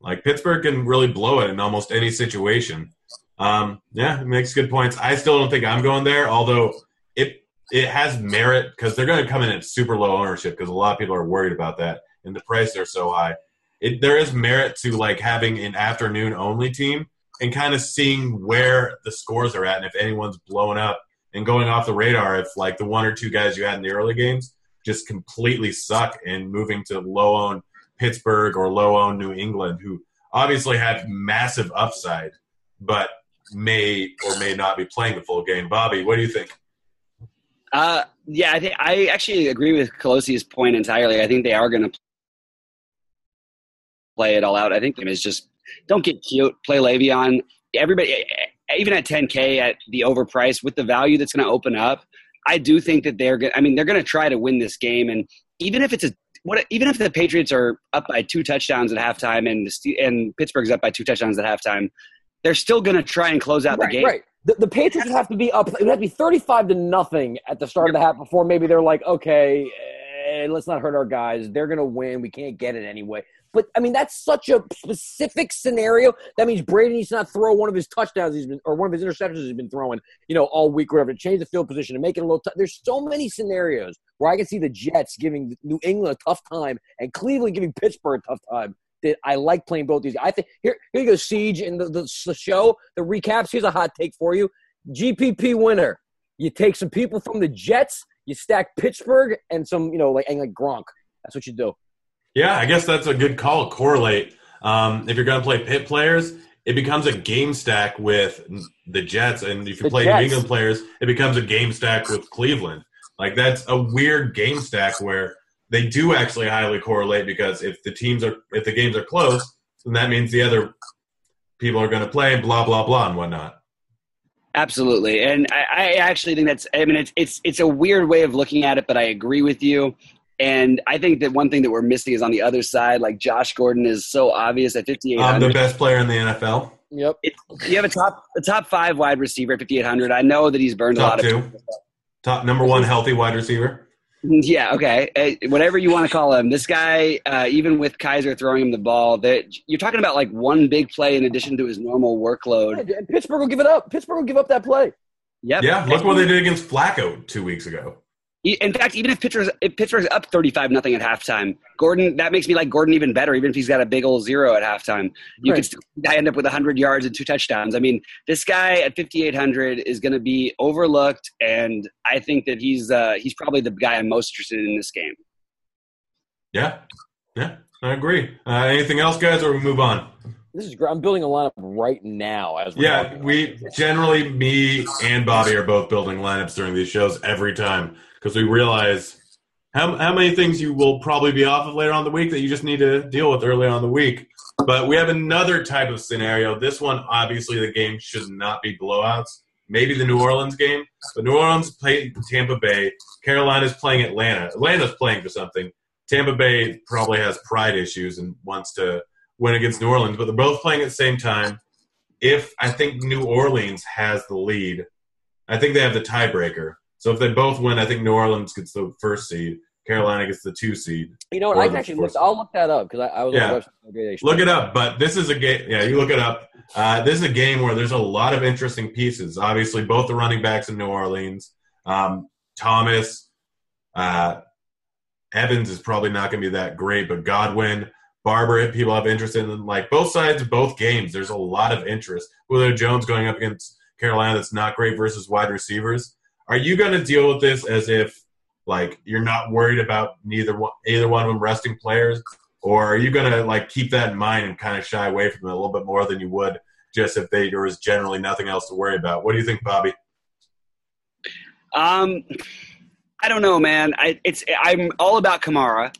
Like, Pittsburgh can really blow it in almost any situation. Um, yeah, makes good points. I still don't think I'm going there, although it it has merit because they're going to come in at super low ownership because a lot of people are worried about that, and the prices are so high. It, there is merit to like having an afternoon only team and kind of seeing where the scores are at and if anyone's blowing up and going off the radar if like the one or two guys you had in the early games just completely suck and moving to low owned Pittsburgh or low owned New England who obviously have massive upside but may or may not be playing the full game. Bobby, what do you think? Uh, yeah, I think I actually agree with Culosi's point entirely. I think they are going to play it all out. I think it's just Don't get cute. Play Le'Veon. Everybody, even at 10K at the overprice with the value that's going to open up, I do think that they're going. I mean, they're going to try to win this game, and even if it's a what, even if the Patriots are up by two touchdowns at halftime and the, and Pittsburgh's up by two touchdowns at halftime, they're still going to try and close out right, the game. Right. The, the Patriots would have to be up. It would have to be thirty-five to nothing at the start of the half before maybe they're like, okay, eh, let's not hurt our guys. They're going to win. We can't get it anyway. But I mean, that's such a specific scenario. That means Brady needs to not throw one of his touchdowns he's been, or one of his interceptions he's been throwing, you know, all week, or whatever, to change the field position to make it a little. T- There's so many scenarios where I can see the Jets giving New England a tough time and Cleveland giving Pittsburgh a tough time. That I like playing both these. I think here, here you go, Siege, in the, the, the show, the recaps. Here's a hot take for you: GPP winner. You take some people from the Jets, you stack Pittsburgh and some, you know, like and like Gronk. That's what you do. Yeah, I guess that's a good call. Correlate. Um, if you're going to play pit players, it becomes a game stack with the Jets, and if you The play Jets. New England players, it becomes a game stack with Cleveland. Like that's a weird game stack where they do actually highly correlate because if the teams are if the games are close, then that means the other people are going to play, blah blah blah, and whatnot. Absolutely, and I, I actually think that's. I mean, it's it's it's a weird way of looking at it, but I agree with you. And I think that one thing that we're missing is on the other side. Like Josh Gordon is so obvious at fifty eight I'm the best player in the NFL. Yep. You have a top a top five wide receiver at fifty eight hundred. I know that he's burned a lot Top of. two, top number one healthy wide receiver. Yeah, okay, Uh, whatever you want to call him. This guy, uh, even with Kizer throwing him the ball, that you're talking about like one big play in addition to his normal workload. And Pittsburgh will give it up. Pittsburgh will give up that play. Yep. Yeah, look what they did against Flacco two weeks ago. In fact, even if Pittsburgh's, if Pittsburgh's up 35 nothing at halftime, Gordon, that makes me like Gordon even better, even if he's got a big old zero at halftime. You Right. could still end up with 100 yards and two touchdowns. I mean, this guy at 5,800 is going to be overlooked, and I think that he's uh, he's probably the guy I'm most interested in in this game. Yeah, yeah, I agree. Uh, anything else, guys, or we move on? This is great. I'm building a lineup right now as we're Yeah, we generally, me and Bobby are both building lineups during these shows every time because we realize how, how many things you will probably be off of later on the week that you just need to deal with earlier on the week. But we have another type of scenario. This one, obviously, the game should not be blowouts. Maybe the New Orleans game, but New Orleans played Tampa Bay. Carolina's playing Atlanta. Atlanta's playing for something. Tampa Bay probably has pride issues and wants to win against New Orleans, but they're both playing at the same time. If I think New Orleans has the lead, I think they have the tiebreaker. So if they both win, I think New Orleans gets the first seed. Carolina gets the two seed. You know what? I can actually look. I'll look that up because I, I was Yeah. on the website. the other day. Look it up, but this is a game. Yeah, you look it up. Uh, this is a game where there's a lot of interesting pieces. Obviously, both the running backs in New Orleans, um, Thomas, uh, Evans is probably not going to be that great, but Godwin, Barber, people have interest in. Like both sides of both games, there's a lot of interest. Julio Jones going up against Carolina, that's not great versus wide receivers. Are you going to deal with this as if like you're not worried about neither one, either one of them resting players, or are you going to like keep that in mind and kind of shy away from it a little bit more than you would just if they, there was generally nothing else to worry about? What do you think, Bobby? Um, I don't know, man. I, it's I'm all about Kamara,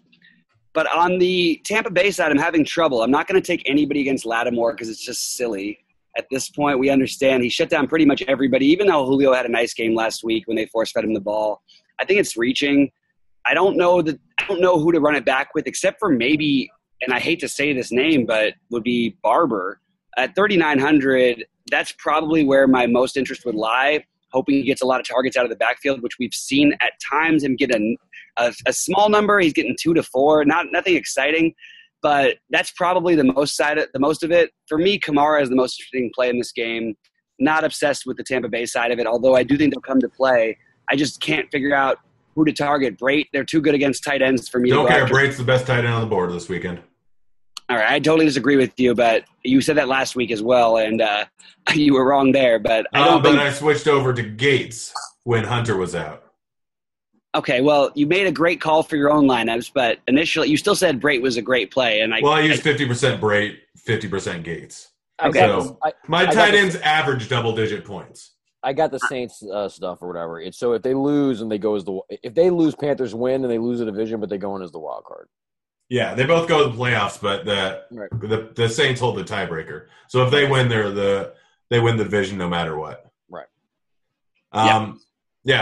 but on the Tampa Bay side, I'm having trouble. I'm not going to take anybody against Lattimore because it's just silly. At this point, we understand he shut down pretty much everybody. Even though Julio had a nice game last week when they force fed him the ball, I think it's reaching. I don't know that I don't know who to run it back with, except for maybe, and I hate to say this name, but would be Barber at 3,900. That's probably where my most interest would lie hoping he gets a lot of targets out of the backfield, which we've seen at times him get a, a, a small number. He's getting two to four, not nothing exciting, but that's probably the most side of, the most of it. For me, Kamara is the most interesting play in this game. Not obsessed with the Tampa Bay side of it, although I do think they'll come to play. I just can't figure out who to target. Brate, they're too good against tight ends for me. Don't care. after. Brate's the best tight end on the board this weekend. All right, I totally disagree with you, but you said that last week as well, and uh, (laughs) you were wrong there. But I Uh, don't but think. I switched over to Gates when Hunter was out. Okay, well, you made a great call for your own lineups, but initially you still said Brate was a great play, and I. Well, I used fifty percent Brate, fifty percent Gates. Okay. So- I, My I got tight the- ends average double digit points. I got the Saints uh, stuff or whatever. It's so if they lose and they go as the if they lose, Panthers win and they lose the division, but they go in as the wild card. Yeah, they both go to the playoffs, but the Right. the, the Saints hold the tiebreaker. So if they win, they're the they win the division no matter what. Right. Um. Yeah,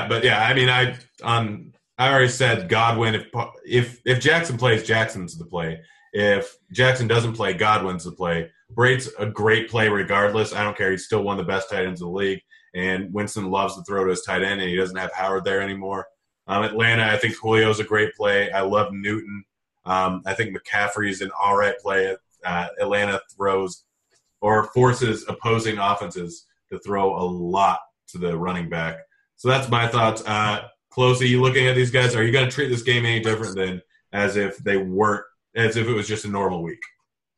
but yeah, I mean, I on I already said Godwin. If if if Jackson plays, Jackson's the play. If Jackson doesn't play, Godwin's the play. Brate's a great play regardless. I don't care. He's still one of the best tight ends in the league. And Winston loves to throw to his tight end, and he doesn't have Howard there anymore. Um, Atlanta, I think Julio's a great play. I love Newton. Um, I think McCaffrey's an all right play. Uh, Atlanta throws or forces opposing offenses to throw a lot to the running back. So that's my thoughts. Uh, Close, are you looking at these guys? Are you going to treat this game any different than as if they weren't, as if it was just a normal week?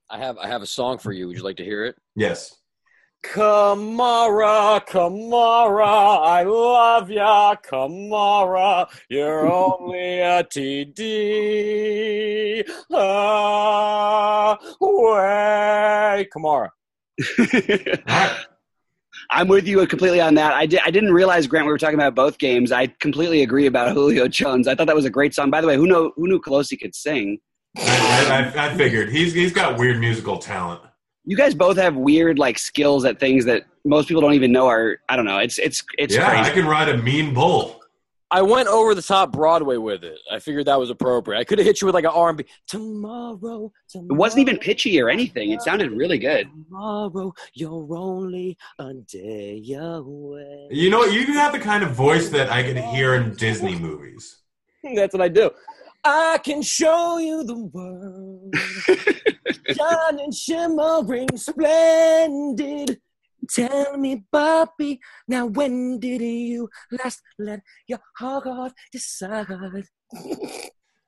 I have I have a song for you. Would you like to hear it? Yes. Kamara, Kamara, I love ya, Kamara. You're only a TD away. Kamara. (laughs) I'm with you completely on that. I, di- I didn't realize Grant we were talking about both games. I completely agree about (laughs) Julio Jones. I thought that was a great song. By the way, who know who knew Culosi could sing? I, I, I figured he's he's got weird musical talent. You guys both have weird like skills at things that most people don't even know are. I don't know. It's it's it's yeah, crazy. I can ride a mean bull. I went over the top Broadway with it. I figured that was appropriate. I could have hit you with like an R&B. Tomorrow, tomorrow. It wasn't even pitchy or anything. It sounded really good. Tomorrow, you're only a day away. You know, you have the kind of voice that I could hear in Disney (laughs) movies. That's what I do. I can show you the world. (laughs) Shining, shimmering, splendid. Tell me, Bobby, now when did you last let your heart decide?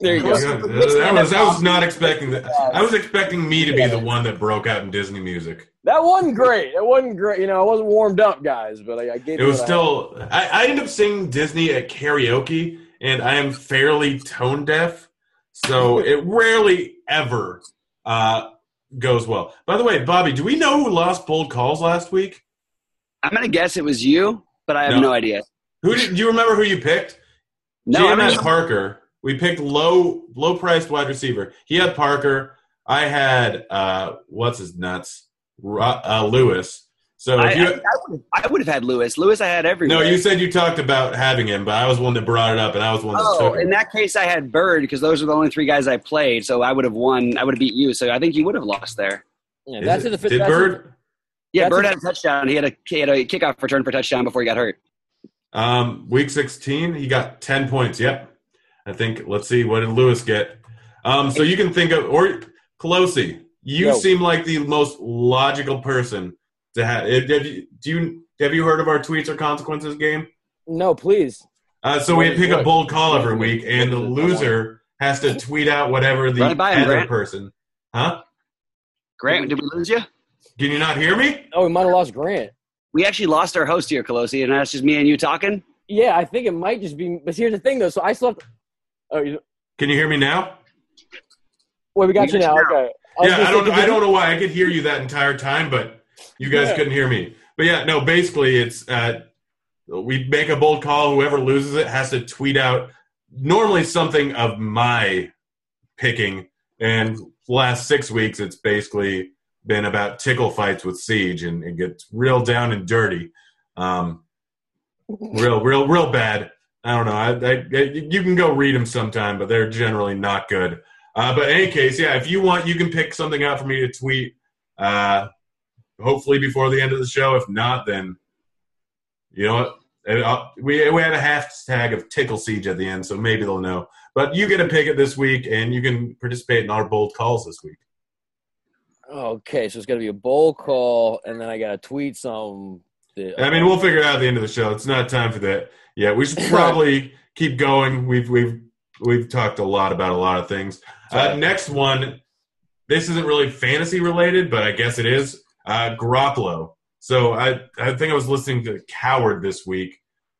There you go. That was, I was not expecting that. I was expecting me to be the one that broke out in Disney music. That wasn't great. It wasn't great. You know, I wasn't warmed up, guys, but I, I gave It you was what I still. I, I ended up singing Disney at karaoke, and I am fairly tone deaf, so (laughs) it rarely ever uh, goes well. By the way, Bobby, do we know who lost bold calls last week? I'm gonna guess it was you, but I have No. no, idea. Who did do you remember who you picked? No, GM had Parker. We picked low low priced wide receiver. He had Parker. I had uh, what's his nuts? Uh, Lewis. So I, you, I, I would have, I would have had Lewis. Lewis, I had everywhere. no, you said you talked about having him, but I was the one that brought it up, and I was the one that Oh, took in that case, I had Bird because those are the only three guys I played. So I would have won. I would have beat you. So I think you would have lost there. Yeah, that's it- in the fifth. Did that's in- Bird? Yeah, Bird a- had a touchdown. He had a he had a kickoff return for touchdown before he got hurt. Um, week 16, he got 10 points. Yep. I think, let's see, what did Lewis get? Um, so you can think of, or Culosi, you Yo. seem like the most logical person to have. Have you, do you, have you heard of our tweets or consequences game? No, please. Uh, so we What- pick a bold call every week, and the loser has to tweet out whatever the Run by him, other Grant. person. Huh? Grant, did we lose you? Can you not hear me? Oh, we might have lost Grant. We actually lost our host here, Culosi, and that's just me and you talking. Yeah, I think it might just be. But here's the thing, though. So I still have. To, oh, you, Can you hear me now? Well, we got We you now. now. Okay. was yeah, I don't. could I don't know why I could hear you that entire time, but you guys Yeah. couldn't hear me. But yeah, no. Basically, it's uh, we make a bold call. Whoever loses it has to tweet out normally something of my picking. And last six weeks, it's basically been about tickle fights with Siege, and it gets real down and dirty, um, real, real, real bad. I don't know. I, I, you can go read them sometime, but they're generally not good. Uh, but in any case, yeah, if you want, you can pick something out for me to tweet. Uh, hopefully before the end of the show. If not, then you know what? Uh, We we had a hashtag of tickle siege at the end, so maybe they'll know. But you get to pick it this week, and you can participate in our bold calls this week. Okay, so it's going to be a bowl call, and then I got to tweet some. I mean, we'll figure it out at the end of the show. It's not time for that. Yeah, we should (laughs) probably keep going. We've we've we've talked a lot about a lot of things. Uh, next one, this isn't really fantasy related, but I guess it is. Uh, Garoppolo. So I I think I was listening to Cowherd this week,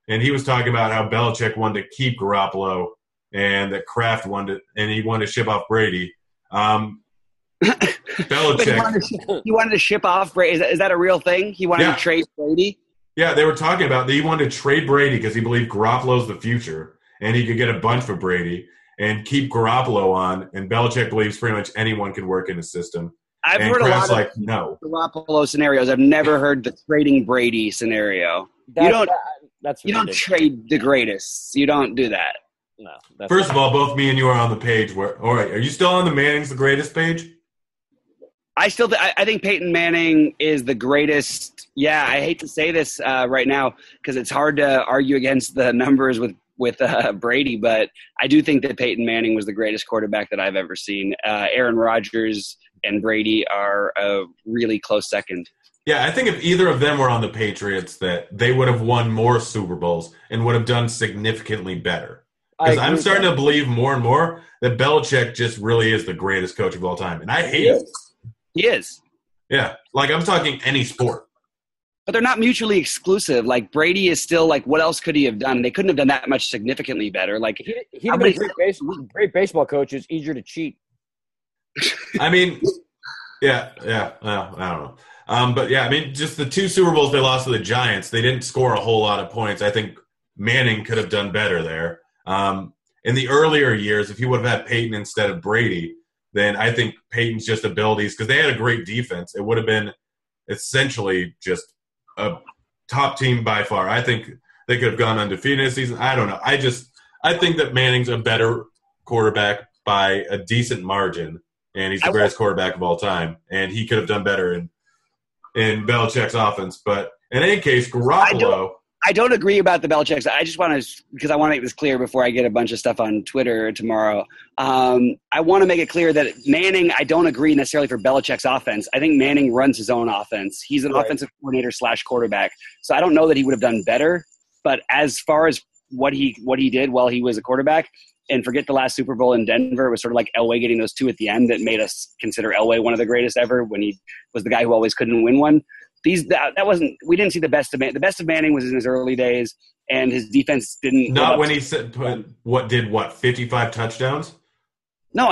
and he was talking about how Belichick wanted to keep Garoppolo, and that Kraft wanted, and he wanted to ship off Brady. Um, (laughs) he, Belichick. wanted to, he wanted to ship off Brady. Is that, is that a real thing? He wanted Yeah. to trade Brady. Yeah, they were talking about that he wanted to trade Brady because he believed Garoppolo's the future and he could get a bunch for Brady. and keep Garoppolo on. And Belichick believes pretty much anyone can work in his system. I've and heard a Kraft's lot like, no. of Garoppolo scenarios. I've never heard the trading Brady scenario. That- don't- that- that's You don't trade the greatest. You don't do that. No. That's First of all, both me and you are on the page. Where, all right, are you still on the Manning's the greatest page? I still, th- I, I think Peyton Manning is the greatest. Yeah, I hate to say this uh, right now because it's hard to argue against the numbers with with uh, Brady, but I do think that Peyton Manning was the greatest quarterback that I've ever seen. Uh, Aaron Rodgers and Brady are a really close second. Yeah, I think if either of them were on the Patriots, that they would have won more Super Bowls and would have done significantly better. I Because agree I'm starting to believe more and more that Belichick just really is the greatest coach of all time, and I hate He it. is. He is. Yeah, like I'm talking any sport. But they're not mutually exclusive. Like Brady is still like, what else could he have done? They couldn't have done that much significantly better. Like He, he'd been a many- great, base, great baseball coach. It's easier to cheat. I mean, yeah, yeah, well, I don't know. Um, but yeah, I mean, just the two Super Bowls they lost to the Giants, they didn't score a whole lot of points. I think Manning could have done better there. Um, in the earlier years, if he would have had Peyton instead of Brady, then I think Peyton's just abilities because they had a great defense. It would have been essentially just a top team by far. I think they could have gone undefeated this season. I don't know. I just I think that Manning's a better quarterback by a decent margin, and he's the I will- greatest quarterback of all time. And he could have done better in in Belichick's offense. But in any case, Garoppolo. I don't agree about the Belichick's. I just want to because I want to make this clear before I get a bunch of stuff on Twitter tomorrow. Um, I want to make it clear that Manning. I don't agree necessarily for Belichick's offense. I think Manning runs his own offense. He's an Right. offensive coordinator slash quarterback. So I don't know that he would have done better. But as far as what he what he did while he was a quarterback, and forget the last Super Bowl in Denver, it was sort of like Elway getting those two at the end that made us consider Elway one of the greatest ever when he was the guy who always couldn't win one these that, that wasn't we didn't see the best of Man, the best of Manning was in his early days and his defense didn't Not when to- he said put what did what fifty five touchdowns. no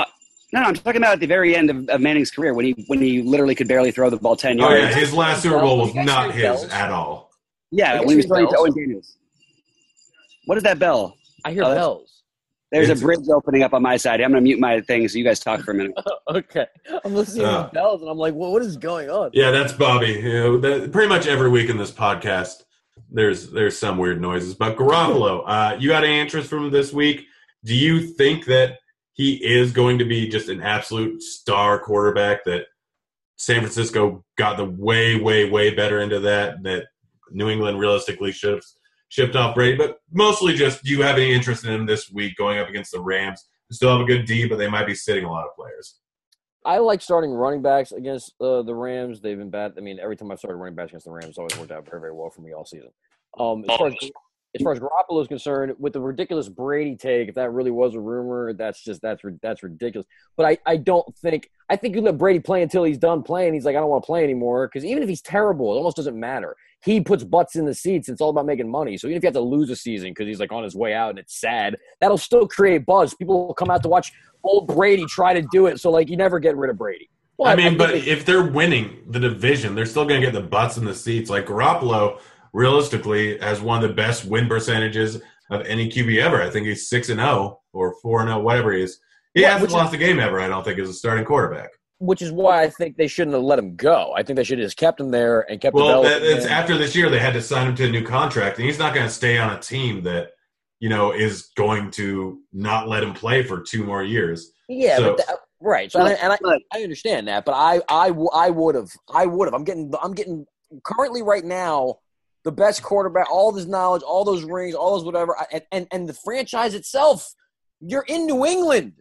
no no I'm talking about at the very end of, of Manning's career when he when he literally could barely throw the ball ten yards Oh yeah, his last Super Bowl was not his bells? at all. yeah You when he was guys throwing to Owen? Daniels what is that bell I hear Oh, bells. There's It's- a bridge opening up on my side I'm gonna mute my thing so you guys talk for a minute (laughs) okay. I'm listening Uh. to bells and I'm like, well, what is going on? Yeah, that's Bobby. You know, that, pretty much every week in this podcast, there's there's some weird noises. But Garoppolo, uh, you got any interest from this week? Do you think that he is going to be just an absolute star quarterback? That San Francisco got the way, way, way better into that. That New England realistically should have shipped off Brady. But mostly, just do you have any interest in him this week going up against the Rams? Who still have a good D, but they might be sitting a lot of players. I like starting running backs against uh, the Rams. They've been bad. I mean, every time I've started running backs against the Rams, it's always worked out very, very well for me all season. Um, as far as as far as Garoppolo is concerned, with the ridiculous Brady take, if that really was a rumor, that's just that's that's ridiculous. But I, I don't think I think you let Brady play until he's done playing. He's like, I don't want to play anymore because even if he's terrible, it almost doesn't matter. He puts butts in the seats. It's all about making money. So even if you have to lose a season because he's like on his way out and it's sad, that'll still create buzz. People will come out to watch old Brady try to do it. So like, you never get rid of Brady. Well, I mean, think but if they're winning the division, they're still going to get the butts in the seats. Like Garoppolo, realistically, has one of the best win percentages of any QB ever. I think he's six and zero or four and zero, whatever he is. He Yeah, hasn't which is- lost a game ever. I don't think as a starting quarterback. which is why I think they shouldn't have let him go. I think they should have just kept him there and kept Well, that, it's him. after this year they had to sign him to a new contract, and he's not going to stay on a team that you know is going to not let him play for two more years. Yeah, So- but that, right. So and, I, and I, But- I understand that, but I I, w- I would have I would have. I'm getting I'm getting currently right now the best quarterback, all this knowledge, all those rings, all those whatever, and and, and the franchise itself. You're in New England.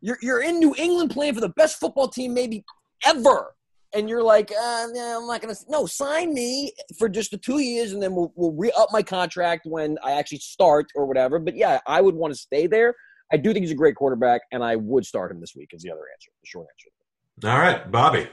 You're you're in New England playing for the best football team maybe ever. And you're like, uh, I'm not gonna. No, sign me for just the two years, and then we'll we'll re up my contract when I actually start or whatever. But yeah, I would want to stay there. I do think he's a great quarterback, and I would start him this week. Is the other answer, the short answer. All right, Bobby.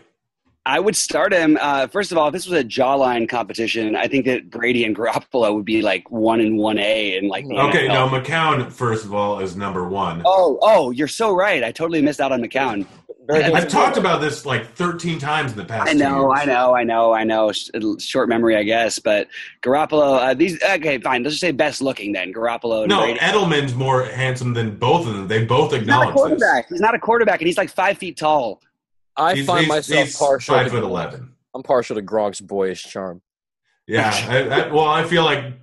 I would start him. Uh, first of all, if this was a jawline competition, I think that Brady and Garoppolo would be like one and one A and like the Okay, NFL. no, McCown first of all is number one. Oh, oh, you're so right. I totally missed out on McCown. Very I've talked about this like 13 times in the past. I two know, years. I know, I know, I know. Short memory, I guess. But Garoppolo, uh, these okay, fine. Let's just say best looking then. Garoppolo. And No, Brady. Edelman's more handsome than both of them. They both acknowledge. He's not a acknowledge this. quarterback. He's not a quarterback, and he's like five feet tall. I He's- find he's- myself he's partial. Five to foot eleven. I'm partial to Gronk's boyish charm. Yeah. I, I, well, I feel like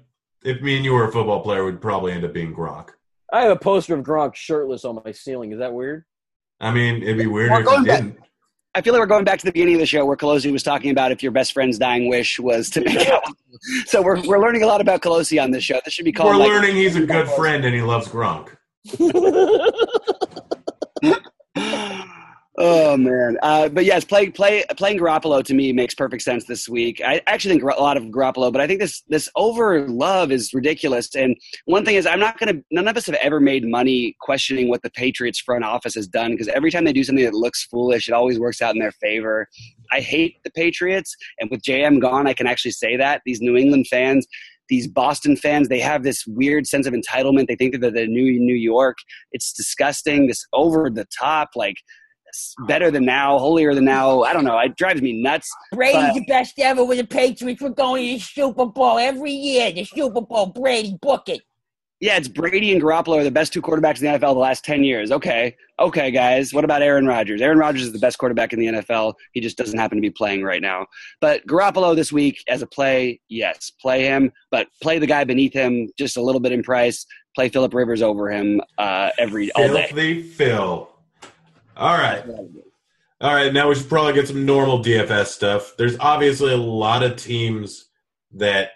if me and you were a football player, we'd probably end up being Gronk. I have a poster of Gronk shirtless on my ceiling. Is that weird? I mean, it'd be weird if you didn't. I feel like we're going back to the beginning of the show where Culosi was talking about if your best friend's dying wish was to make out. so we're, we're learning a lot about Culosi on this show. This should be called We're like, learning he's a good friend and he loves Gronk. (laughs) Oh man, uh, but yes, play, play, playing Garoppolo to me makes perfect sense this week. I actually think a lot of Garoppolo, but I think this this over love is ridiculous. And one thing is, I'm not going to. None of us have ever made money questioning what the Patriots front office has done because every time they do something that looks foolish, it always works out in their favor. I hate the Patriots, and with JM gone, I can actually say that these New England fans. These Boston fans, they have this weird sense of entitlement. They think that they're the new New York. It's disgusting. This over the top, like better than now, holier than now. I don't know. It drives me nuts. Brady's But- the best ever with the Patriots. We're going to the Super Bowl every year. The Super Bowl, Brady, book it. Yeah, it's Brady and Garoppolo are the best two quarterbacks in the NFL the last 10 years. Okay. Okay, guys. What about Aaron Rodgers? Aaron Rodgers is the best quarterback in the NFL. He just doesn't happen to be playing right now. But Garoppolo this week as a play, yes, play him, but play the guy beneath him just a little bit in price. Play Philip Rivers over him uh, every all day. Filthy Phil. All right. All right, now we should probably get some normal DFS stuff. There's obviously a lot of teams that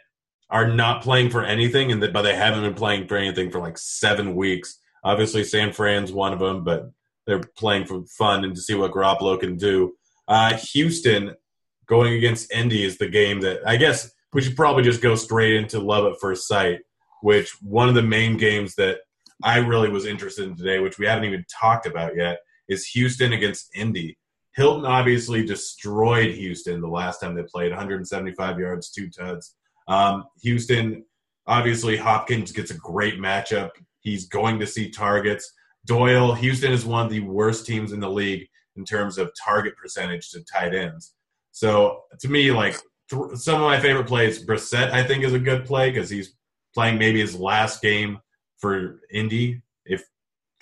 are not playing for anything, and that but they haven't been playing for anything for like seven weeks. Obviously, San Fran's one of them, but they're playing for fun and to see what Garoppolo can do. Uh, Houston going against Indy is the game that I guess we should probably just go straight into love at first sight, which one of the main games that I really was interested in today, which we haven't even talked about yet, is Houston against Indy. Hilton obviously destroyed Houston the last time they played 175 yards, two tuds. Um, Houston, obviously, Hopkins gets a great matchup. He's going to see targets. Doyle, Houston is one of the worst teams in the league in terms of target percentage to tight ends. So to me, like th- some of my favorite plays, Brissett, I think, is a good play because he's playing maybe his last game for Indy if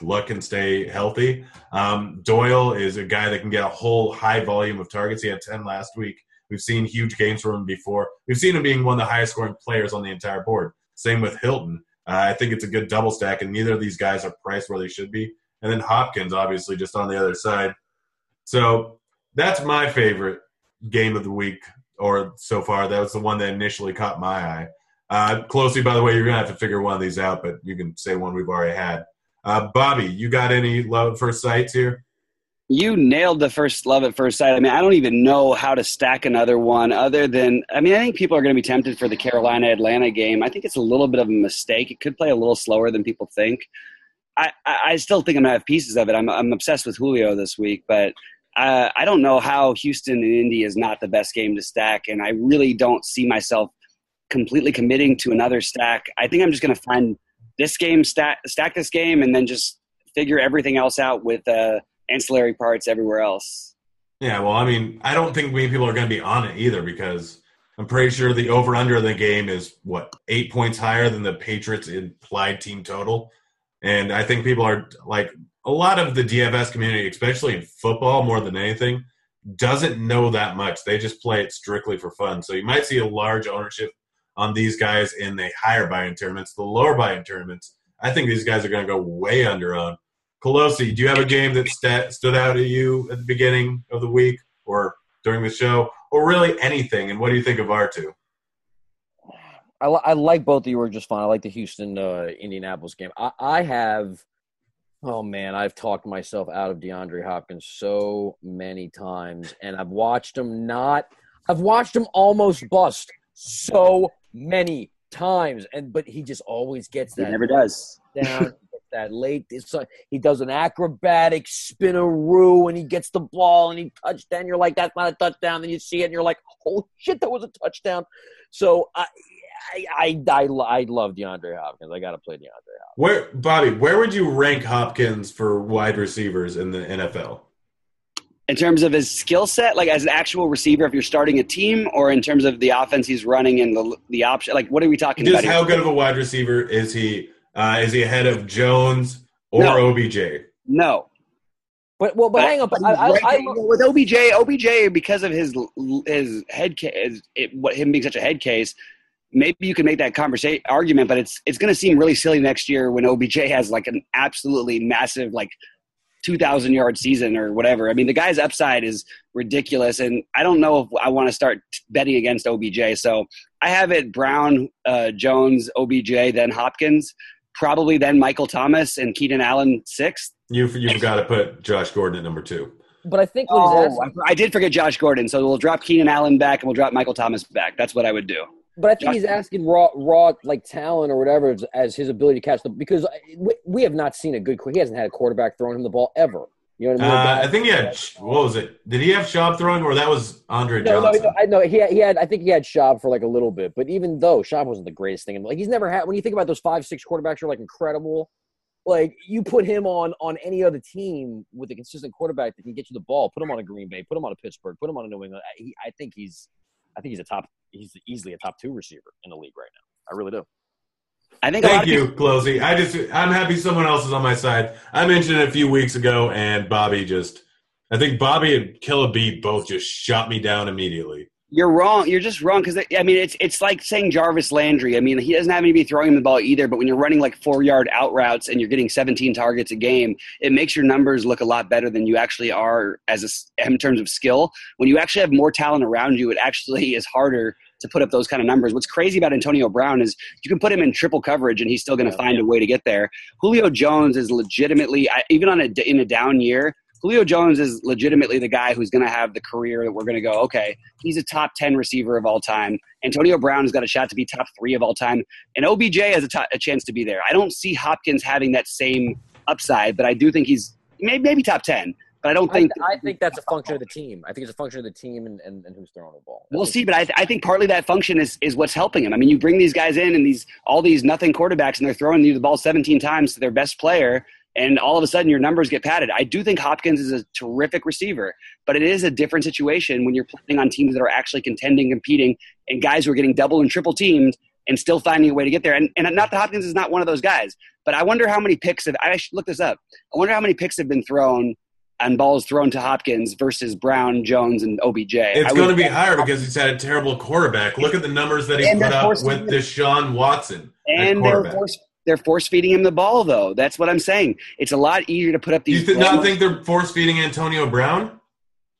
Luck can stay healthy. Um, Doyle is a guy that can get a whole high volume of targets. He had 10 last week. We've seen huge games from him before. We've seen him being one of the highest scoring players on the entire board. Same with Hilton. Uh, I think it's a good double stack, and neither of these guys are priced where they should be. And then Hopkins, obviously, just on the other side. So that's my favorite game of the week, or so far. That was the one that initially caught my eye. Uh, closely, by the way, you're gonna have to figure one of these out, but you can say one we've already had. Uh, Bobby, you got any love at first sights here? You nailed the first love at first sight. I mean, I don't even know how to stack another one other than, I mean, I think people are going to be tempted for the Carolina Atlanta game. I think it's a little bit of a mistake. It could play a little slower than people think. I, I, I still think I'm going to have pieces of it. I'm, I'm obsessed with Julio this week, but uh, I don't know how Houston and Indy is not the best game to stack, and I really don't see myself completely committing to another stack. I think I'm just going to find this game, stack, stack this game, and then just figure everything else out with uh, ancillary parts everywhere else. Yeah, well, I mean, I don't think many people are going to be on it either because I'm pretty sure the over under of the game is what eight points higher than the Patriots implied team total, and I think people are like a lot of the DFS community, especially in football, more than anything, doesn't know that much. They just play it strictly for fun. So you might see a large ownership on these guys in the higher buy-in tournaments. The lower buy-in tournaments, I think these guys are going to go way under on. Culosi, do you have a game that st- stood out to you at the beginning of the week or during the show, or really anything? And what do you think of our two? I, li- I like both of you were just fine. I like the Houston uh, Indianapolis game. I, I have, oh man, I've talked myself out of DeAndre Hopkins so many times, and I've watched him not. I've watched him almost bust so many times, and but he just always gets It that never does. (laughs) down. That late, it's like he does an acrobatic spinneroo and he gets the ball and he touchdown. You're like, that's not a touchdown. Then you see it and you're like, holy shit, that was a touchdown. So I, I, I, I, I love DeAndre Hopkins. I got to play DeAndre Hopkins. Where, Bobby, where would you rank Hopkins for wide receivers in the NFL? In terms of his skill set, like as an actual receiver, if you're starting a team, or in terms of the offense he's running and the the option, like what are we talking Just about? here? how good of a wide receiver is he? Uh, is he ahead of Jones or No. OBJ? No, But well, but hang on. But I, I, Right I, there, with OBJ, OBJ because of his his head case, it, what him being such a head case. Maybe you can make that conversation argument, but it's it's going to seem really silly next year when OBJ has like an absolutely massive like two thousand yard season or whatever. I mean, the guy's upside is ridiculous, and I don't know if I want to start betting against OBJ. So I have it Brown, uh, Jones, OBJ, then Hopkins, probably then Michael Thomas and Keenan Allen sixth. You you've got to put Josh Gordon at number two. but I think what he's Oh, asking, I, I did forget Josh Gordon, so we'll drop Keenan Allen back and we'll drop Michael Thomas back. That's what I would do. But I think he's asking raw, raw like talent or whatever as, as his ability to catch the because we, we have not seen a good. He hasn't had a quarterback throwing him the ball ever. You know what I mean? Uh, I think he had what was it? Did he have Schaub throwing, or that was Andre No, Johnson? no, I know he had, he had. I think he had Schaub for like a little bit, but even though Schaub wasn't the greatest thing, like he's never had. When you think about those five, six quarterbacks, are like incredible. Like you put him on on any other team with a consistent quarterback that can get you the ball. Put him on a Green Bay. Put him on a Pittsburgh. Put him on a New England. I, he, I think he's. I think he's a top. He's easily a top two receiver in the league right now. I really do. I think a lot Thank you, people- Closey. I just I'm happy someone else is on my side. I mentioned it a few weeks ago, and Bobby just I think Bobby and Killer Beat both just shot me down immediately. You're wrong. You're just wrong because I mean it's it's like saying Jarvis Landry. I mean he doesn't have anybody throwing him the ball either. But when you're running like four yard out routes and you're getting 17 targets a game, it makes your numbers look a lot better than you actually are as a in terms of skill. When you actually have more talent around you, it actually is harder to put up those kind of numbers. What's crazy about Antonio Brown is you can put him in triple coverage and he's still going to Yeah. find a way to get there. Julio Jones is legitimately even on a in a down year. Julio Jones is legitimately the guy who's going to have the career that we're going to go, okay, he's a top 10 receiver of all time. Antonio Brown has got a shot to be top three of all time. And OBJ has a chance to be there. I don't see Hopkins having that same upside, but I do think he's maybe, maybe top 10. But I don't think I think that's a function of the team. I think it's a function of the team and, and, and who's throwing the ball. We'll see, but I, th- I think partly that function is, is what's helping him. I mean, you bring these guys in and these all these nothing quarterbacks, and they're throwing you the ball 17 times to their best player, and all of a sudden your numbers get padded. I do think Hopkins is a terrific receiver, but it is a different situation when you're playing on teams that are actually contending, competing, and guys who are getting double and triple teamed and still finding a way to get there. And, and not that Hopkins is not one of those guys, but I wonder how many picks have I should look this up. I wonder how many picks have been thrown and balls thrown to Hopkins versus Brown, Jones, and OBJ. It's going to be higher because he's had a terrible quarterback. Look at the numbers that he put up with Deshaun Watson. and they're quarterback. They're force feeding him the ball though. That's what I'm saying. It's a lot easier to put up these. you th- not think they're force feeding Antonio Brown?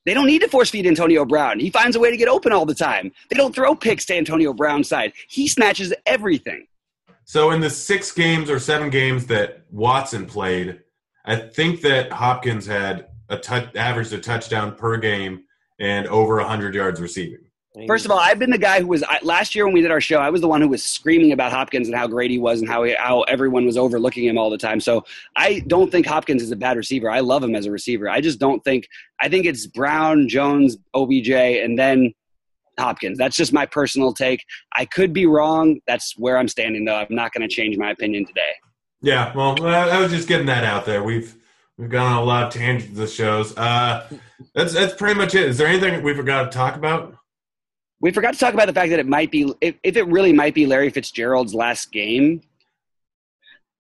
they don't need to force feed Antonio Brown. He finds a way to get open all the time. They don't throw picks to Antonio Brown's side. He snatches everything. So in the six games or seven games that Watson played, I think that Hopkins had a touch averaged a touchdown per game and over 100 yards receiving. First of all, I've been the guy who was I, last year when we did our show. I was the one who was screaming about Hopkins and how great he was and how he, how everyone was overlooking him all the time. So I don't think Hopkins is a bad receiver. I love him as a receiver. I just don't think. I think it's Brown, Jones, OBJ, and then Hopkins. That's just my personal take. I could be wrong. That's where I'm standing, though. I'm not going to change my opinion today. Yeah, well, I I was just getting that out there. We've we've gone on a lot of tangents of shows. Uh, that's that's pretty much it. Is there anything we forgot to talk about? We forgot to talk about the fact that it might be, if, if it really might be Larry Fitzgerald's last game.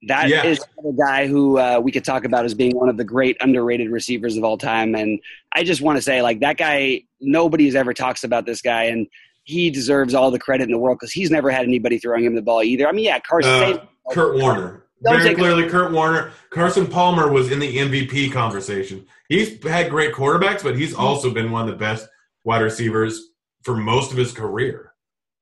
That is Yeah. a guy who uh, we could talk about as being one of the great underrated receivers of all time. And I just want to say, like, that guy, nobody's ever talks about this guy. And he deserves all the credit in the world because he's never had anybody throwing him the ball either. I mean, yeah, Carson. Uh, Kurt Warner. Don't Very clearly, Kurt Warner. Carson Palmer was in the MVP conversation. He's had great quarterbacks, but he's also been one of the best wide receivers for most of his career.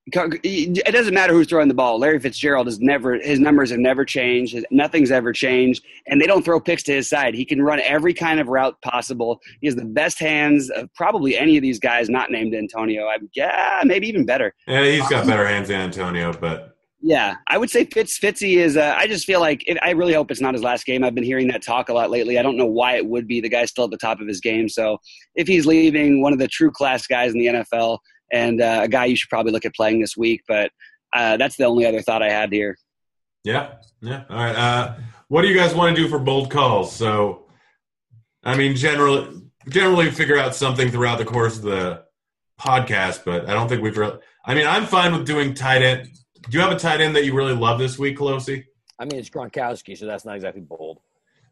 it doesn't matter who's throwing the ball. Larry Fitzgerald has never his numbers have never changed. Nothing's ever changed, and they don't throw picks to his side. He can run every kind of route possible. He has the best hands of probably any of these guys not named Antonio. I yeah, maybe even better. Yeah, he's got better hands than Antonio, but Yeah, I would say Fitz Fitzy is. Uh, I just feel like it, I really hope it's not his last game. I've been hearing that talk a lot lately. I don't know why it would be. The guy's still at the top of his game, so if he's leaving, one of the true class guys in the NFL, and uh, a guy you should probably look at playing this week. But uh, that's the only other thought I had here. yeah, yeah. All right. Uh, what do you guys want to do for bold calls? So, I mean, generally, generally figure out something throughout the course of the podcast, but I don't think we've. Re- I mean, I'm fine with doing tight end. Do you have a tight end that you really love this week, Culosi? I mean, it's Gronkowski, so that's not exactly bold.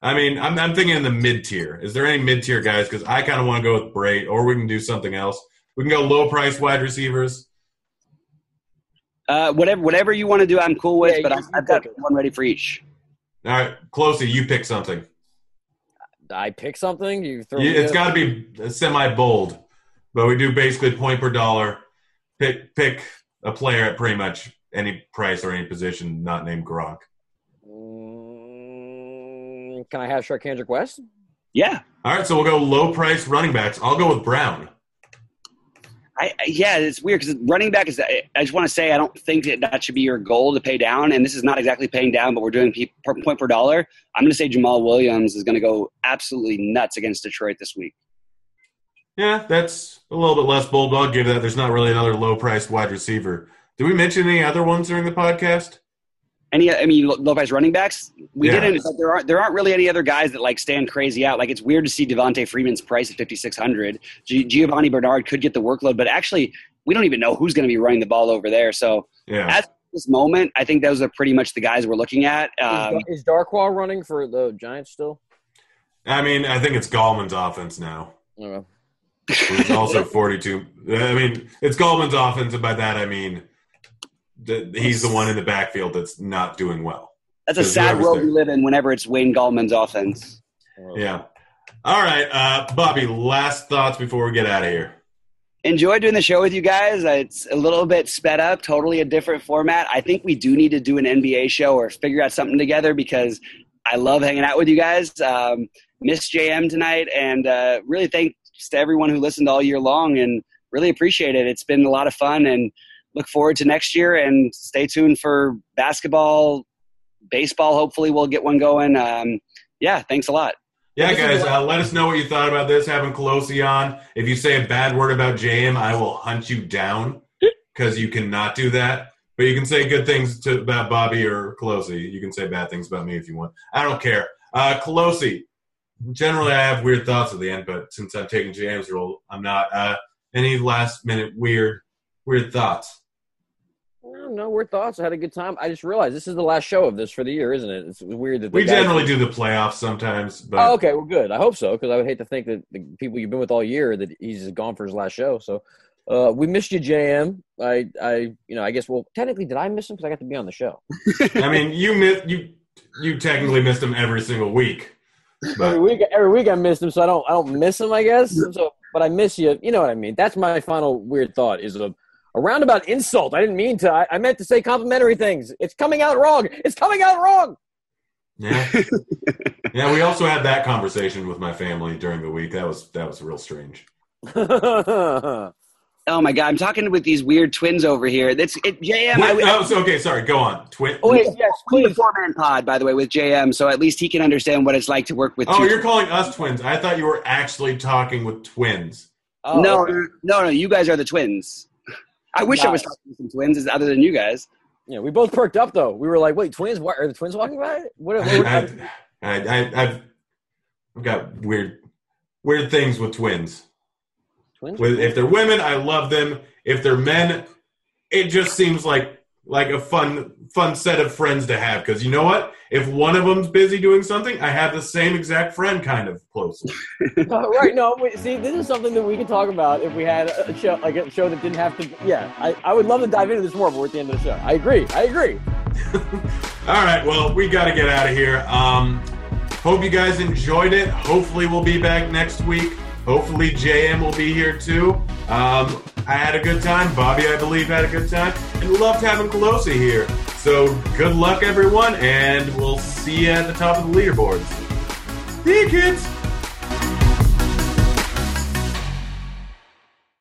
I mean, I'm, I'm thinking in the mid tier. Is there any mid tier guys? Because I kind of want to go with Brate, or we can do something else. We can go low price wide receivers. Uh, whatever, whatever you want to do, I'm cool with. Yeah, but I've, I've got one ready for each. All right, Closey, you pick something. I pick something. You throw. You- me It's a- got to be semi bold, but we do basically point per dollar. Pick pick a player at pretty much any price or any position not named Gronk. Mm, can I have Charcandrick West? Yeah, All right, so we'll go low price running backs. I'll go with Brown. I, I yeah, it's weird because running back is. I I just want to say I don't think that that should be your goal to pay down, and this is not exactly paying down, but we're doing pe- per point per dollar. I'm going to say Jamaal Williams is going to go absolutely nuts against Detroit this week. Yeah, that's a little bit less bold, but I'll give that. There's not really another low priced wide receiver. Did we mention any other ones during the podcast? Any, I mean, low price running backs. We Yeah. didn't. But there aren't. There aren't really any other guys that like stand crazy out. Like it's weird to see Devonta Freeman's price at fifty six hundred. G- Giovani Bernard could get the workload, but actually, we don't even know who's going to be running the ball over there. So Yeah. at this moment, I think those are pretty much the guys we're looking at. Um, is, is Darkwa running for the Giants still? I mean, I think it's Gallman's offense now. I. He's also 42. I mean, it's Gallman's offense, and by that I mean that he's the one in the backfield that's not doing well. that's a sad whoever's world we live in. Whenever it's Wayne Gallman's offense. Yeah. All right, uh, Bobby. Last thoughts before we get out of here. enjoy doing the show with you guys. Uh, It's a little bit sped up, totally a different format. I think we do need to do an NBA show or figure out something together because I love hanging out with you guys. Um, miss JM tonight, and uh, really thanks to everyone who listened all year long, and really appreciate it. It's been a lot of fun, and look forward to next year. And stay tuned for basketball, baseball. Hopefully, we'll get one going. Um, yeah, thanks a lot. Yeah, guys, uh, let us know what you thought about this. Having Culosi on. If you say a bad word about JM, I will hunt you down (laughs) because you cannot do that. But you can say good things to, about Bobby or Culosi. You can say bad things about me if you want. I don't care. Uh, Culosi. Generally, I have weird thoughts at the end, but since I'm taking JM's role, I'm not. Uh, any last minute weird, weird thoughts? No, no weird thoughts. I had a good time. I just realized this is the last show of this for the year, isn't it? It's weird that We generally do the playoffs sometimes, but Oh, okay. Well, good. I hope so because I would hate to think that the people you've been with all year that he's just gone for his last show. So uh, we missed you, JM. I, I, you know, I guess. Well, technically, did I miss him because I got to be on the show? (laughs) I mean, you miss you you technically missed him every single week. every week, every week I missed him, so I don't, I don't miss him. I guess. So, but I miss you. You know what I mean? That's my final weird thought. Is a a roundabout insult. I didn't mean to. I, I meant to say complimentary things. It's coming out wrong. It's coming out wrong. yeah, (laughs) yeah. We also had that conversation with my family during the week. That was that was real strange. (laughs) Oh my god, I'm talking with these weird twins over here. That's it, JM. I, Wait, oh, so, okay, sorry. Go on. Twin. oh wait, yes, we the please. four man pod, by the way, with JM, so at least he can understand what it's like to work with. Oh, two you're calling us twins. I thought you were actually talking with twins. Oh, no, okay. no, no. You guys are the twins. I wish I was talking to some twins, other than you guys. Yeah, we both perked up though. We were like, "Wait, twins? What are the twins walking by? What?" what, I, what (laughs) I, I, I've I've got weird weird things with twins. twins? With if they're women, I love them. If they're men, it just seems like like a fun fun set of friends to have. Because you know what? If one of them's busy doing something, I have the same exact friend kind of close (laughs) Uh, right? No, wait, see, this is something that we could talk about if we had a show like a show that didn't have to. Yeah, I, I would love to dive into this more, but we're at the end of the show. I agree. I agree. (laughs) All right, well, we got to get out of here. Um, hope you guys enjoyed it. Hopefully, we'll be back next week. Hopefully, JM will be here too. Um, I had a good time. Bobby, I believe, had a good time. And loved having Culosi here. So, good luck, everyone, and we'll see you at the top of the leaderboards. See you, kids.